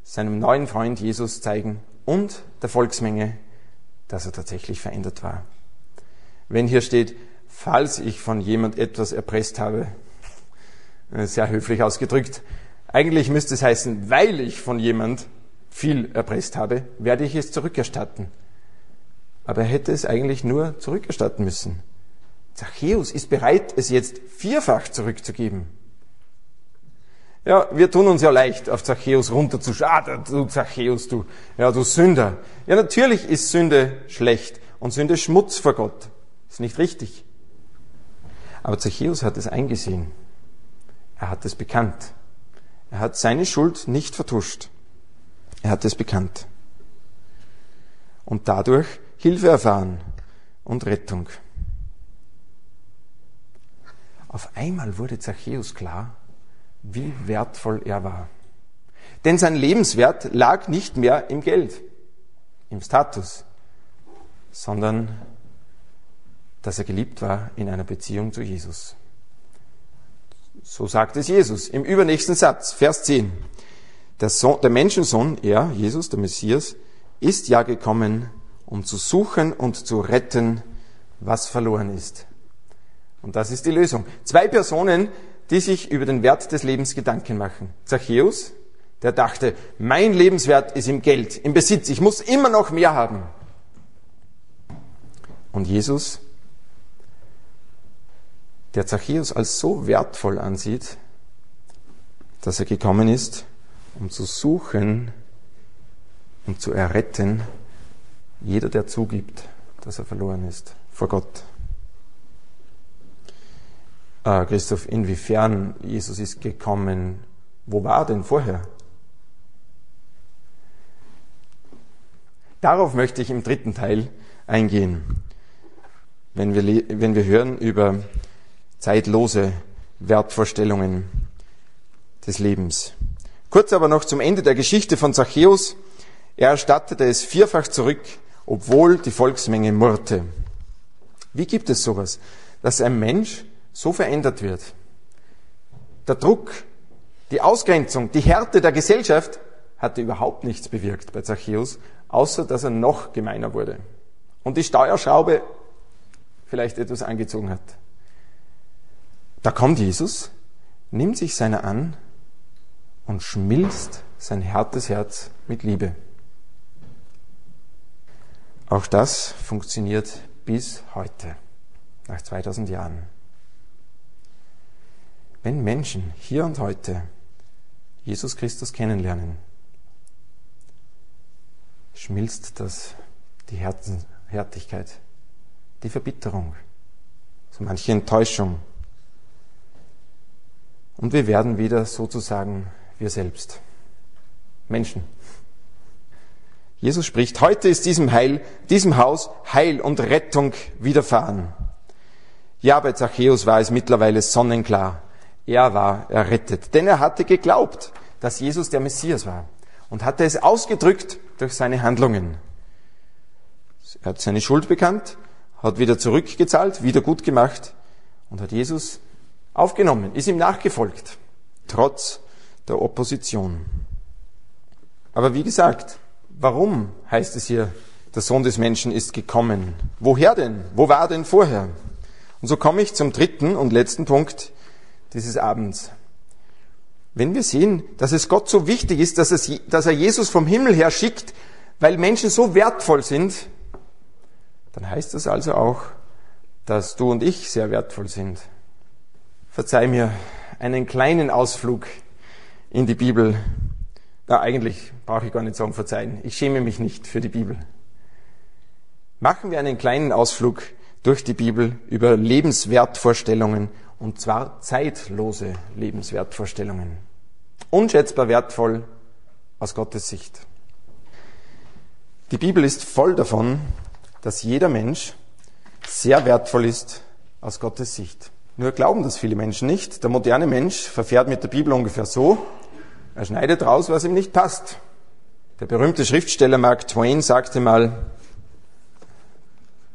seinem neuen Freund Jesus zeigen und der Volksmenge, dass er tatsächlich verändert war. Wenn hier steht, falls ich von jemand etwas erpresst habe, sehr höflich ausgedrückt, eigentlich müsste es heißen, weil ich von jemand viel erpresst habe, werde ich es zurückerstatten. Aber er hätte es eigentlich nur zurückerstatten müssen. Zachäus ist bereit, es jetzt vierfach zurückzugeben. Ja, wir tun uns ja leicht, auf Zachäus runterzuschauen. Ah, du Zachäus, du, ja, du Sünder. Ja, natürlich ist Sünde schlecht und Sünde Schmutz vor Gott. Ist nicht richtig. Aber Zachäus hat es eingesehen. Er hat es bekannt. Er hat seine Schuld nicht vertuscht. Er hat es bekannt. Und dadurch Hilfe erfahren und Rettung. Auf einmal wurde Zachäus klar, wie wertvoll er war. Denn sein Lebenswert lag nicht mehr im Geld, im Status, sondern dass er geliebt war in einer Beziehung zu Jesus. So sagt es Jesus im übernächsten Satz, Vers 10. Der, Sohn, der Menschensohn, er, Jesus, der Messias, ist ja gekommen, um zu suchen und zu retten, was verloren ist. Und das ist die Lösung. Zwei Personen die sich über den Wert des Lebens Gedanken machen. Zachäus, der dachte, mein Lebenswert ist im Geld, im Besitz, ich muss immer noch mehr haben. Und Jesus, der Zachäus als so wertvoll ansieht, dass er gekommen ist, um zu suchen und zu erretten, jeder, der zugibt, dass er verloren ist vor Gott. Äh, Christoph, inwiefern Jesus ist gekommen, wo war er denn vorher? Darauf möchte ich im dritten Teil eingehen, wenn wir, wenn wir hören über zeitlose Wertvorstellungen des Lebens. Kurz aber noch zum Ende der Geschichte von Zachäus. Er erstattete es vierfach zurück, obwohl die Volksmenge murrte. Wie gibt es sowas, dass ein Mensch so verändert wird? Der Druck, die Ausgrenzung, die Härte der Gesellschaft hatte überhaupt nichts bewirkt bei Zachäus, außer dass er noch gemeiner wurde und die Steuerschraube vielleicht etwas angezogen hat. Da kommt Jesus, nimmt sich seiner an und schmilzt sein hartes Herz mit Liebe. Auch das funktioniert bis heute, nach 2000 Jahren. Wenn Menschen hier und heute Jesus Christus kennenlernen, schmilzt das die Herzenhärtigkeit, die Verbitterung, so manche Enttäuschung. Und wir werden wieder sozusagen wir selbst. Menschen. Jesus spricht, heute ist diesem Heil, diesem Haus Heil und Rettung widerfahren. Ja, bei Zachäus war es mittlerweile sonnenklar. Er war errettet, denn er hatte geglaubt, dass Jesus der Messias war und hatte es ausgedrückt durch seine Handlungen. Er hat seine Schuld bekannt, hat wieder zurückgezahlt, wieder gut gemacht und hat Jesus aufgenommen, ist ihm nachgefolgt, trotz der Opposition. Aber wie gesagt, warum heißt es hier, der Sohn des Menschen ist gekommen? Woher denn? Wo war denn vorher? Und so komme ich zum dritten und letzten Punkt dieses Abends. Wenn wir sehen, dass es Gott so wichtig ist, dass, es, dass er Jesus vom Himmel her schickt, weil Menschen so wertvoll sind, dann heißt das also auch, dass du und ich sehr wertvoll sind. Verzeih mir einen kleinen Ausflug in die Bibel. Na, eigentlich brauche ich gar nicht sagen verzeihen. Ich schäme mich nicht für die Bibel. Machen wir einen kleinen Ausflug durch die Bibel über Lebenswertvorstellungen und zwar zeitlose Lebenswertvorstellungen. Unschätzbar wertvoll aus Gottes Sicht. Die Bibel ist voll davon, dass jeder Mensch sehr wertvoll ist aus Gottes Sicht. Nur glauben das viele Menschen nicht. Der moderne Mensch verfährt mit der Bibel ungefähr so, er schneidet raus, was ihm nicht passt. Der berühmte Schriftsteller Mark Twain sagte mal,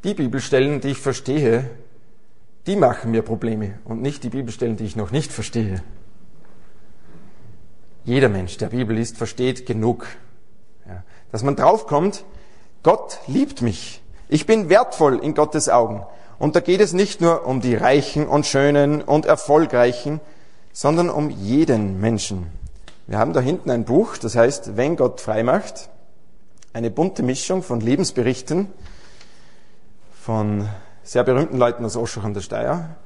die Bibelstellen, die ich verstehe, die machen mir Probleme und nicht die Bibelstellen, die ich noch nicht verstehe. Jeder Mensch, der Bibel liest, versteht genug. Ja, dass man draufkommt, Gott liebt mich. Ich bin wertvoll in Gottes Augen. Und da geht es nicht nur um die Reichen und Schönen und Erfolgreichen, sondern um jeden Menschen. Wir haben da hinten ein Buch, das heißt, wenn Gott frei macht, eine bunte Mischung von Lebensberichten von sehr berühmten Leuten aus Oschach an der Steier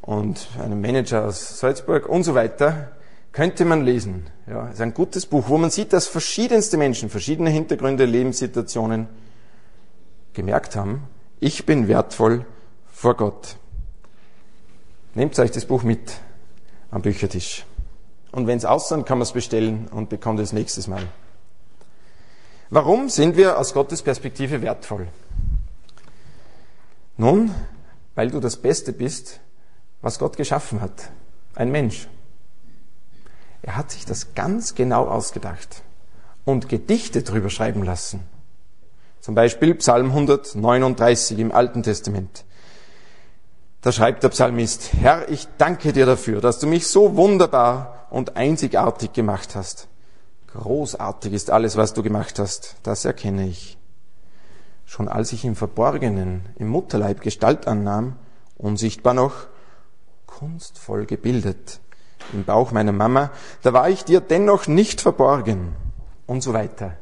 und einem Manager aus Salzburg und so weiter könnte man lesen. Ja, ist ein gutes Buch, wo man sieht, dass verschiedenste Menschen, verschiedene Hintergründe, Lebenssituationen gemerkt haben, ich bin wertvoll vor Gott. Nehmt euch das Buch mit am Büchertisch. Und wenn es aussieht, kann man es bestellen und bekommt es nächstes Mal. Warum sind wir aus Gottes Perspektive wertvoll? Nun, weil du das Beste bist, was Gott geschaffen hat. Ein Mensch. Er hat sich das ganz genau ausgedacht und Gedichte drüber schreiben lassen. Zum Beispiel Psalm 139 im Alten Testament. Da schreibt der Psalmist, Herr, ich danke dir dafür, dass du mich so wunderbar und einzigartig gemacht hast. Großartig ist alles, was du gemacht hast, das erkenne ich. Schon als ich im Verborgenen, im Mutterleib Gestalt annahm, unsichtbar noch, kunstvoll gebildet, im Bauch meiner Mama, da war ich dir dennoch nicht verborgen und so weiter.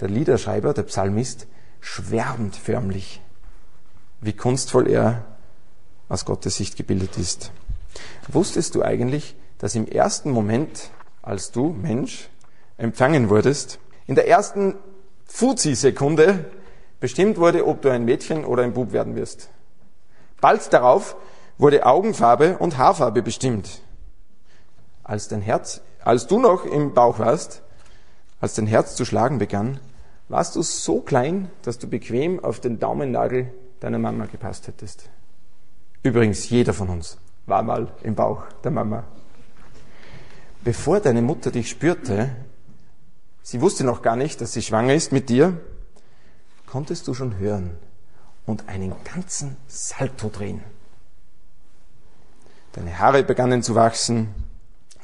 Der Liederschreiber, der Psalmist, schwärmt förmlich, wie kunstvoll er aus Gottes Sicht gebildet ist. Wusstest du eigentlich, dass im ersten Moment, als du, Mensch, empfangen wurdest, in der ersten Fuzzi-Sekunde bestimmt wurde, ob du ein Mädchen oder ein Bub werden wirst? Bald darauf wurde Augenfarbe und Haarfarbe bestimmt. Als dein Herz, als du noch im Bauch warst, als dein Herz zu schlagen begann, warst du so klein, dass du bequem auf den Daumennagel deiner Mama gepasst hättest. Übrigens, jeder von uns war mal im Bauch der Mama. Bevor deine Mutter dich spürte, sie wusste noch gar nicht, dass sie schwanger ist mit dir, konntest du schon hören und einen ganzen Salto drehen. Deine Haare begannen zu wachsen,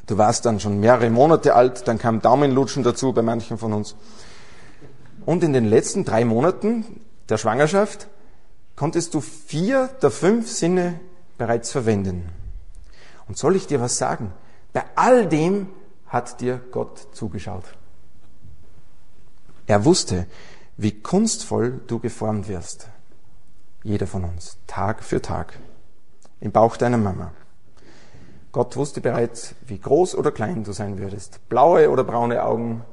Du warst dann schon mehrere Monate alt, dann kam Daumenlutschen dazu bei manchen von uns. Und in den letzten drei Monaten der Schwangerschaft konntest du vier der fünf Sinne bereits verwenden. Und soll ich dir was sagen? Bei all dem hat dir Gott zugeschaut. Er wusste, wie kunstvoll du geformt wirst. Jeder von uns, Tag für Tag, im Bauch deiner Mama. Gott wusste bereits, wie groß oder klein du sein würdest. Blaue oder braune Augen,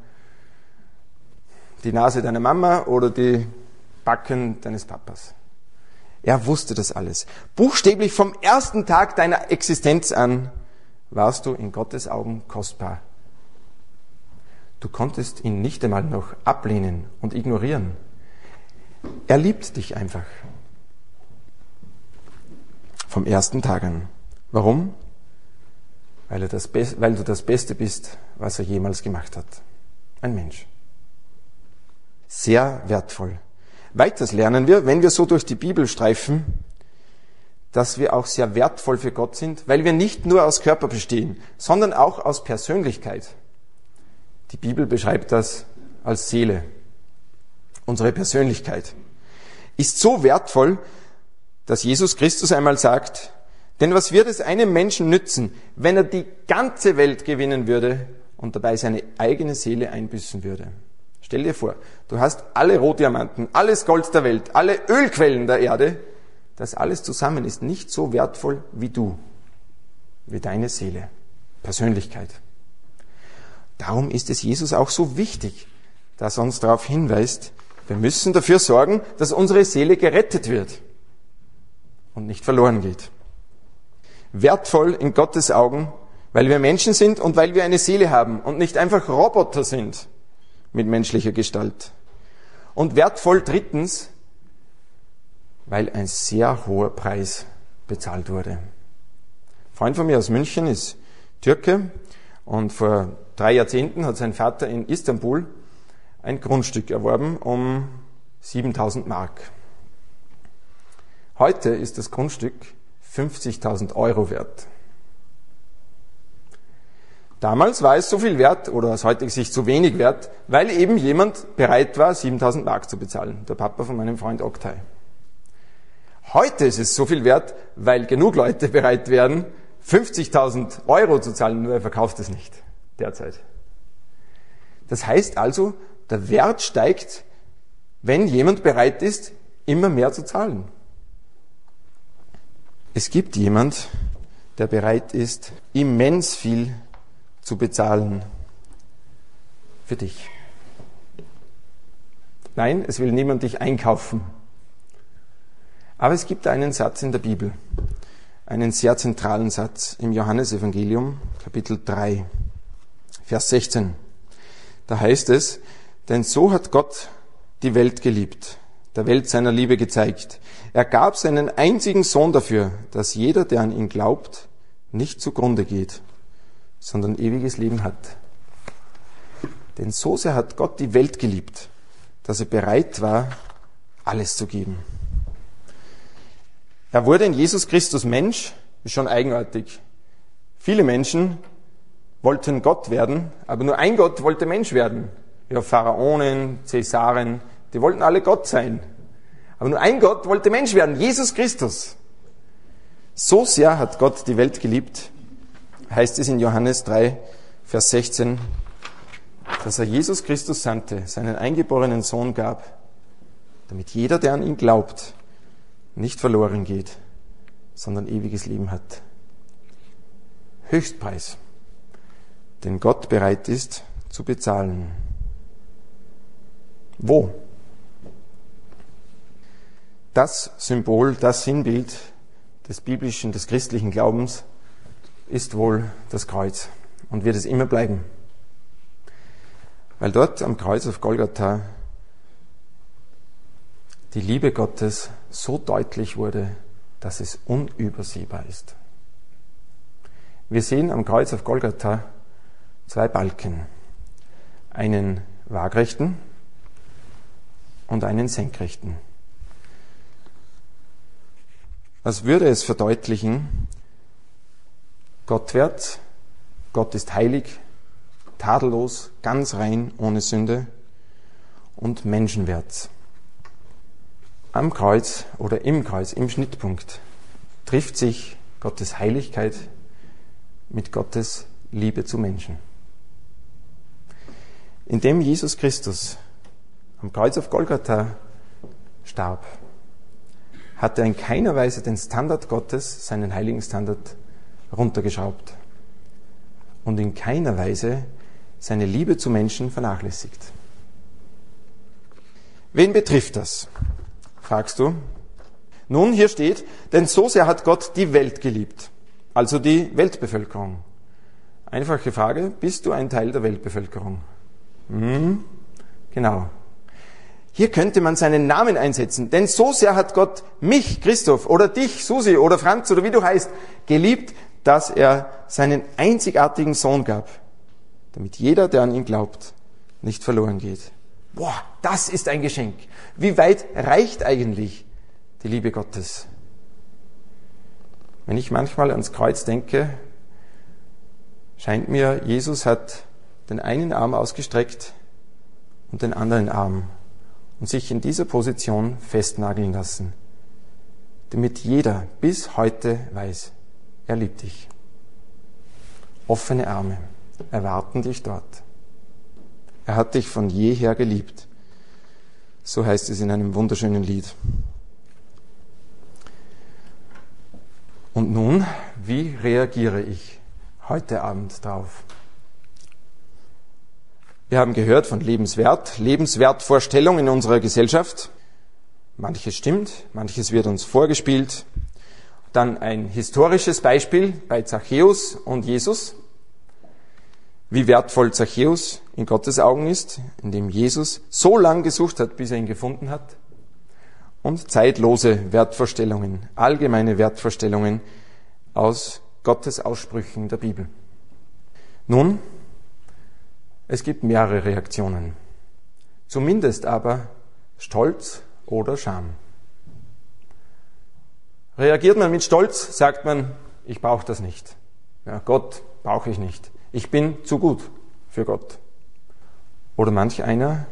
die Nase deiner Mama oder die Backen deines Papas. Er wusste das alles. Buchstäblich vom ersten Tag deiner Existenz an warst du in Gottes Augen kostbar. Du konntest ihn nicht einmal noch ablehnen und ignorieren. Er liebt dich einfach. Vom ersten Tag an. Warum? weil, er das weil du das Beste bist, was er jemals gemacht hat. Ein Mensch. Sehr wertvoll. Weiters lernen wir, wenn wir so durch die Bibel streifen, dass wir auch sehr wertvoll für Gott sind, weil wir nicht nur aus Körper bestehen, sondern auch aus Persönlichkeit. Die Bibel beschreibt das als Seele. Unsere Persönlichkeit ist so wertvoll, dass Jesus Christus einmal sagt, denn was wird es einem Menschen nützen, wenn er die ganze Welt gewinnen würde und dabei seine eigene Seele einbüßen würde? Stell dir vor, du hast alle Rohdiamanten, alles Gold der Welt, alle Ölquellen der Erde. Das alles zusammen ist nicht so wertvoll wie du, wie deine Seele, Persönlichkeit. Darum ist es Jesus auch so wichtig, dass er uns darauf hinweist, wir müssen dafür sorgen, dass unsere Seele gerettet wird und nicht verloren geht wertvoll in Gottes Augen, weil wir Menschen sind und weil wir eine Seele haben und nicht einfach Roboter sind mit menschlicher Gestalt. Und wertvoll drittens, weil ein sehr hoher Preis bezahlt wurde. Ein Freund von mir aus München ist Türke und vor drei Jahrzehnten hat sein Vater in Istanbul ein Grundstück erworben um 7000 Mark. Heute ist das Grundstück 50.000 Euro wert. Damals war es so viel wert oder aus heutiger Sicht so wenig wert, weil eben jemand bereit war, 7000 Mark zu bezahlen. Der Papa von meinem Freund Oktay. Heute ist es so viel wert, weil genug Leute bereit wären, 50.000 Euro zu zahlen, nur er verkauft es nicht derzeit. Das heißt also, der Wert steigt, wenn jemand bereit ist, immer mehr zu zahlen. Es gibt jemand, der bereit ist, immens viel zu bezahlen für dich. Nein, es will niemand dich einkaufen. Aber es gibt einen Satz in der Bibel, einen sehr zentralen Satz im Johannesevangelium, Kapitel 3, Vers 16. Da heißt es, denn so hat Gott die Welt geliebt, der Welt seiner Liebe gezeigt. Er gab seinen einzigen Sohn dafür, dass jeder, der an ihn glaubt, nicht zugrunde geht, sondern ewiges Leben hat. Denn so sehr hat Gott die Welt geliebt, dass er bereit war, alles zu geben. Er wurde in Jesus Christus Mensch, ist schon eigenartig. Viele Menschen wollten Gott werden, aber nur ein Gott wollte Mensch werden. Ja, Pharaonen, Cäsaren, die wollten alle Gott sein. Aber nur ein Gott wollte Mensch werden, Jesus Christus. So sehr hat Gott die Welt geliebt, heißt es in Johannes 3, Vers 16, dass er Jesus Christus sandte, seinen eingeborenen Sohn gab, damit jeder, der an ihn glaubt, nicht verloren geht, sondern ewiges Leben hat. Höchstpreis, den Gott bereit ist zu bezahlen. Wo? Das Symbol, das Sinnbild des biblischen, des christlichen Glaubens ist wohl das Kreuz und wird es immer bleiben. Weil dort am Kreuz auf Golgatha die Liebe Gottes so deutlich wurde, dass es unübersehbar ist. Wir sehen am Kreuz auf Golgatha zwei Balken. Einen waagrechten und einen senkrechten. Was würde es verdeutlichen? Gott wert, Gott ist heilig, tadellos, ganz rein, ohne Sünde und menschenwert. Am Kreuz oder im Kreuz, im Schnittpunkt, trifft sich Gottes Heiligkeit mit Gottes Liebe zu Menschen. Indem Jesus Christus am Kreuz auf Golgatha starb, hat er in keiner Weise den Standard Gottes, seinen heiligen Standard, runtergeschraubt und in keiner Weise seine Liebe zu Menschen vernachlässigt. Wen betrifft das? fragst du. Nun, hier steht, denn so sehr hat Gott die Welt geliebt, also die Weltbevölkerung. Einfache Frage, bist du ein Teil der Weltbevölkerung? Hm, genau. Hier könnte man seinen Namen einsetzen, denn so sehr hat Gott mich, Christoph, oder dich, Susi, oder Franz, oder wie du heißt, geliebt, dass er seinen einzigartigen Sohn gab, damit jeder, der an ihn glaubt, nicht verloren geht. Boah, das ist ein Geschenk. Wie weit reicht eigentlich die Liebe Gottes? Wenn ich manchmal ans Kreuz denke, scheint mir, Jesus hat den einen Arm ausgestreckt und den anderen Arm und sich in dieser Position festnageln lassen, damit jeder bis heute weiß, er liebt dich. Offene Arme erwarten dich dort. Er hat dich von jeher geliebt. So heißt es in einem wunderschönen Lied. Und nun, wie reagiere ich heute Abend drauf? Wir haben gehört von Lebenswert, Lebenswertvorstellung in unserer Gesellschaft. Manches stimmt, manches wird uns vorgespielt. Dann ein historisches Beispiel bei Zachäus und Jesus. Wie wertvoll Zachäus in Gottes Augen ist, indem Jesus so lang gesucht hat, bis er ihn gefunden hat. Und zeitlose Wertvorstellungen, allgemeine Wertvorstellungen aus Gottes Aussprüchen der Bibel. Nun, es gibt mehrere Reaktionen. Zumindest aber Stolz oder Scham. Reagiert man mit Stolz, sagt man, ich brauche das nicht. Ja, Gott brauche ich nicht. Ich bin zu gut für Gott. Oder manch einer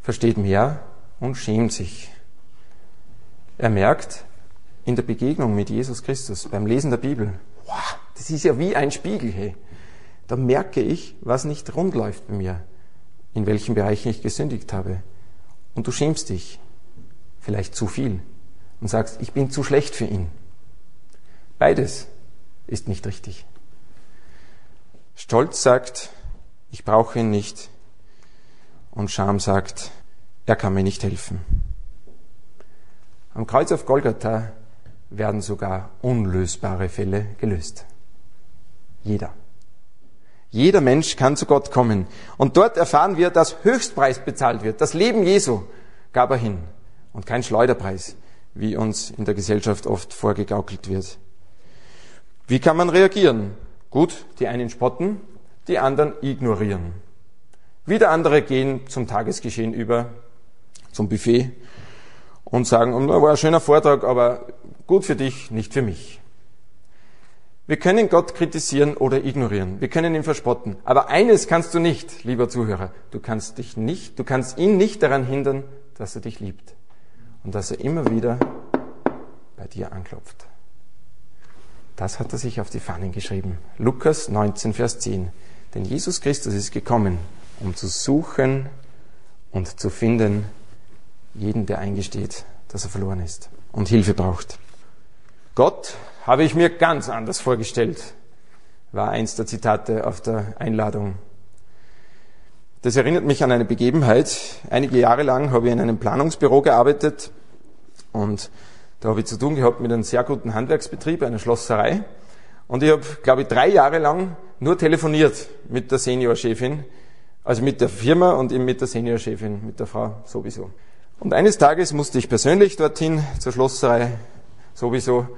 versteht mehr und schämt sich. Er merkt in der Begegnung mit Jesus Christus, beim Lesen der Bibel, das ist ja wie ein Spiegel. Hey da merke ich, was nicht rund läuft bei mir, in welchen Bereichen ich gesündigt habe. Und du schämst dich vielleicht zu viel und sagst, ich bin zu schlecht für ihn. Beides ist nicht richtig. Stolz sagt, ich brauche ihn nicht. Und Scham sagt, er kann mir nicht helfen. Am Kreuz auf Golgatha werden sogar unlösbare Fälle gelöst. Jeder. Jeder Mensch kann zu Gott kommen. Und dort erfahren wir, dass Höchstpreis bezahlt wird. Das Leben Jesu gab er hin. Und kein Schleuderpreis, wie uns in der Gesellschaft oft vorgegaukelt wird. Wie kann man reagieren? Gut, die einen spotten, die anderen ignorieren. Wieder andere gehen zum Tagesgeschehen über, zum Buffet und sagen, war ein schöner Vortrag, aber gut für dich, nicht für mich. Wir können Gott kritisieren oder ignorieren. Wir können ihn verspotten. Aber eines kannst du nicht, lieber Zuhörer. Du kannst dich nicht, du kannst ihn nicht daran hindern, dass er dich liebt. Und dass er immer wieder bei dir anklopft. Das hat er sich auf die Fahnen geschrieben. Lukas 19, Vers 10. Denn Jesus Christus ist gekommen, um zu suchen und zu finden, jeden, der eingesteht, dass er verloren ist und Hilfe braucht. Gott habe ich mir ganz anders vorgestellt, war eins der Zitate auf der Einladung. Das erinnert mich an eine Begebenheit. Einige Jahre lang habe ich in einem Planungsbüro gearbeitet und da habe ich zu tun gehabt mit einem sehr guten Handwerksbetrieb, einer Schlosserei. Und ich habe, glaube ich, drei Jahre lang nur telefoniert mit der Seniorchefin, also mit der Firma und eben mit der Seniorchefin, mit der Frau sowieso. Und eines Tages musste ich persönlich dorthin zur Schlosserei sowieso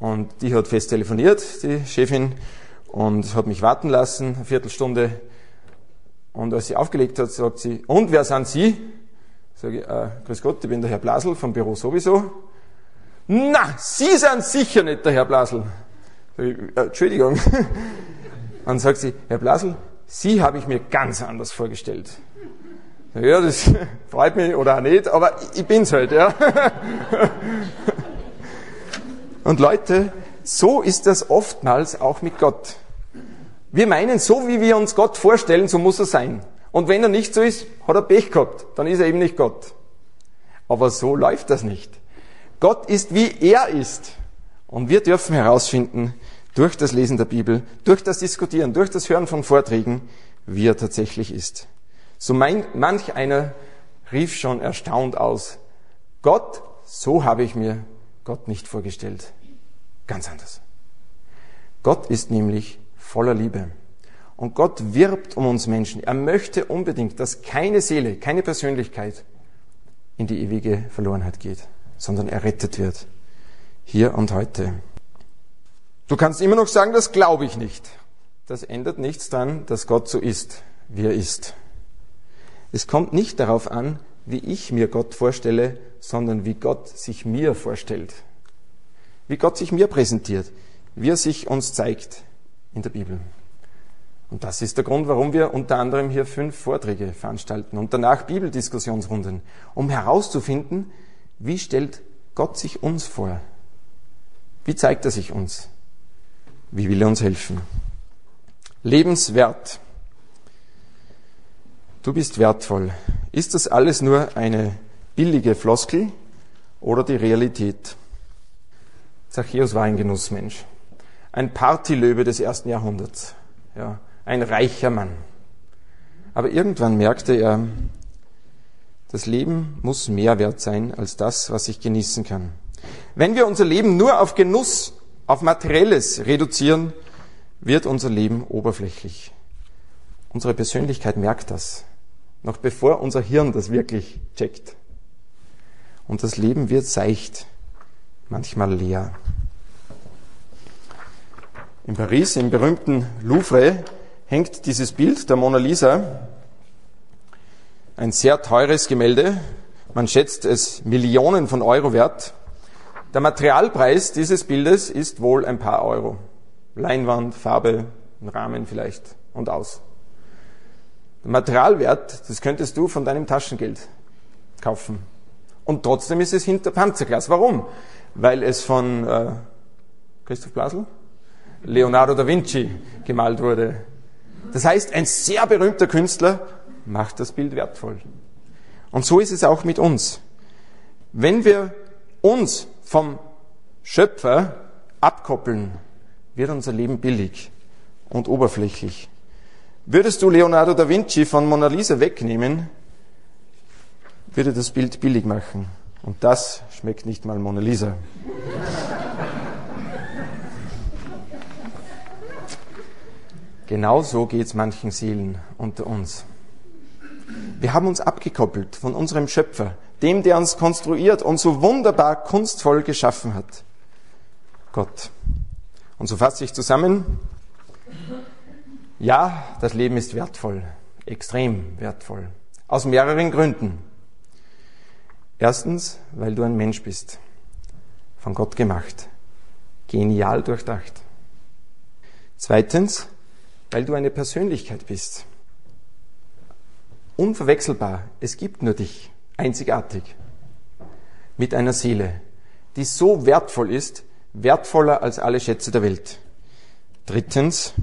und die hat fest telefoniert, die Chefin, und hat mich warten lassen, eine Viertelstunde. Und als sie aufgelegt hat, sagt sie, und wer sind Sie? Sag ich, äh, grüß Gott, ich bin der Herr Blasel vom Büro sowieso. Na, Sie sind sicher nicht der Herr Blasel. Sag ich, äh, Entschuldigung. Dann sagt sie, Herr Blasel, Sie habe ich mir ganz anders vorgestellt. Ja, das freut mich oder auch nicht, aber ich bin's halt, ja. Und Leute, so ist das oftmals auch mit Gott. Wir meinen, so wie wir uns Gott vorstellen, so muss er sein. Und wenn er nicht so ist, hat er Pech gehabt, dann ist er eben nicht Gott. Aber so läuft das nicht. Gott ist wie er ist. Und wir dürfen herausfinden, durch das Lesen der Bibel, durch das Diskutieren, durch das Hören von Vorträgen, wie er tatsächlich ist. So mein, manch einer rief schon erstaunt aus, Gott, so habe ich mir Gott nicht vorgestellt. Ganz anders. Gott ist nämlich voller Liebe. Und Gott wirbt um uns Menschen. Er möchte unbedingt, dass keine Seele, keine Persönlichkeit in die ewige Verlorenheit geht, sondern errettet wird. Hier und heute. Du kannst immer noch sagen, das glaube ich nicht. Das ändert nichts daran, dass Gott so ist, wie er ist. Es kommt nicht darauf an, wie ich mir Gott vorstelle, sondern wie Gott sich mir vorstellt. Wie Gott sich mir präsentiert, wie er sich uns zeigt in der Bibel. Und das ist der Grund, warum wir unter anderem hier fünf Vorträge veranstalten und danach Bibeldiskussionsrunden, um herauszufinden, wie stellt Gott sich uns vor? Wie zeigt er sich uns? Wie will er uns helfen? Lebenswert. Du bist wertvoll. Ist das alles nur eine billige Floskel oder die Realität? Zachäus war ein Genussmensch. Ein Partylöwe des ersten Jahrhunderts. Ja, ein reicher Mann. Aber irgendwann merkte er, das Leben muss mehr wert sein als das, was ich genießen kann. Wenn wir unser Leben nur auf Genuss auf Materielles reduzieren, wird unser Leben oberflächlich. Unsere Persönlichkeit merkt das, noch bevor unser Hirn das wirklich checkt. Und das Leben wird seicht, manchmal leer. In Paris, im berühmten Louvre, hängt dieses Bild der Mona Lisa, ein sehr teures Gemälde. Man schätzt es Millionen von Euro wert. Der Materialpreis dieses Bildes ist wohl ein paar Euro. Leinwand, Farbe, ein Rahmen vielleicht und aus. Der Materialwert, das könntest du von deinem Taschengeld kaufen. Und trotzdem ist es hinter Panzerglas. Warum? Weil es von äh, Christoph Blasel, Leonardo da Vinci gemalt wurde. Das heißt, ein sehr berühmter Künstler macht das Bild wertvoll. Und so ist es auch mit uns. Wenn wir uns vom Schöpfer abkoppeln, wird unser Leben billig und oberflächlich. Würdest du Leonardo da Vinci von Mona Lisa wegnehmen, würde das Bild billig machen. Und das schmeckt nicht mal Mona Lisa. Genauso geht es manchen Seelen unter uns. Wir haben uns abgekoppelt von unserem Schöpfer, dem, der uns konstruiert und so wunderbar kunstvoll geschaffen hat. Gott. Und so fasse ich zusammen, ja, das Leben ist wertvoll, extrem wertvoll, aus mehreren Gründen. Erstens, weil du ein Mensch bist, von Gott gemacht, genial durchdacht. Zweitens, weil du eine Persönlichkeit bist, unverwechselbar, es gibt nur dich einzigartig mit einer Seele, die so wertvoll ist, wertvoller als alle Schätze der Welt. Drittens,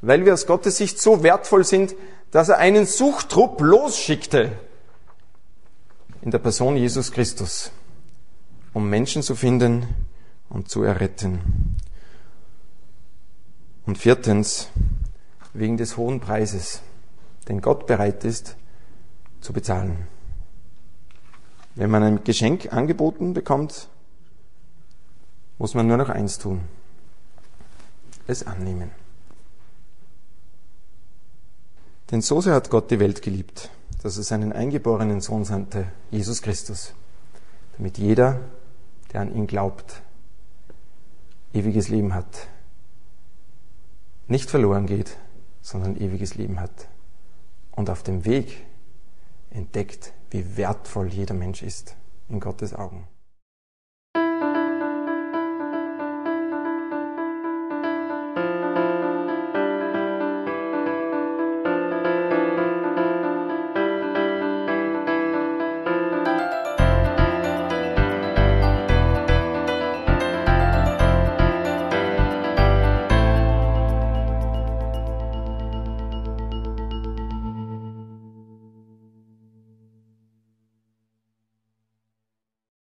weil wir aus Gottes Sicht so wertvoll sind, dass er einen Suchtrupp losschickte in der Person Jesus Christus, um Menschen zu finden und zu erretten. Und viertens, wegen des hohen Preises, den Gott bereit ist zu bezahlen. Wenn man ein Geschenk angeboten bekommt, muss man nur noch eins tun. Es annehmen. Denn so sehr hat Gott die Welt geliebt, dass er seinen eingeborenen Sohn sandte, Jesus Christus, damit jeder, der an ihn glaubt, ewiges Leben hat. Nicht verloren geht, sondern ewiges Leben hat. Und auf dem Weg entdeckt, wie wertvoll jeder Mensch ist in Gottes Augen.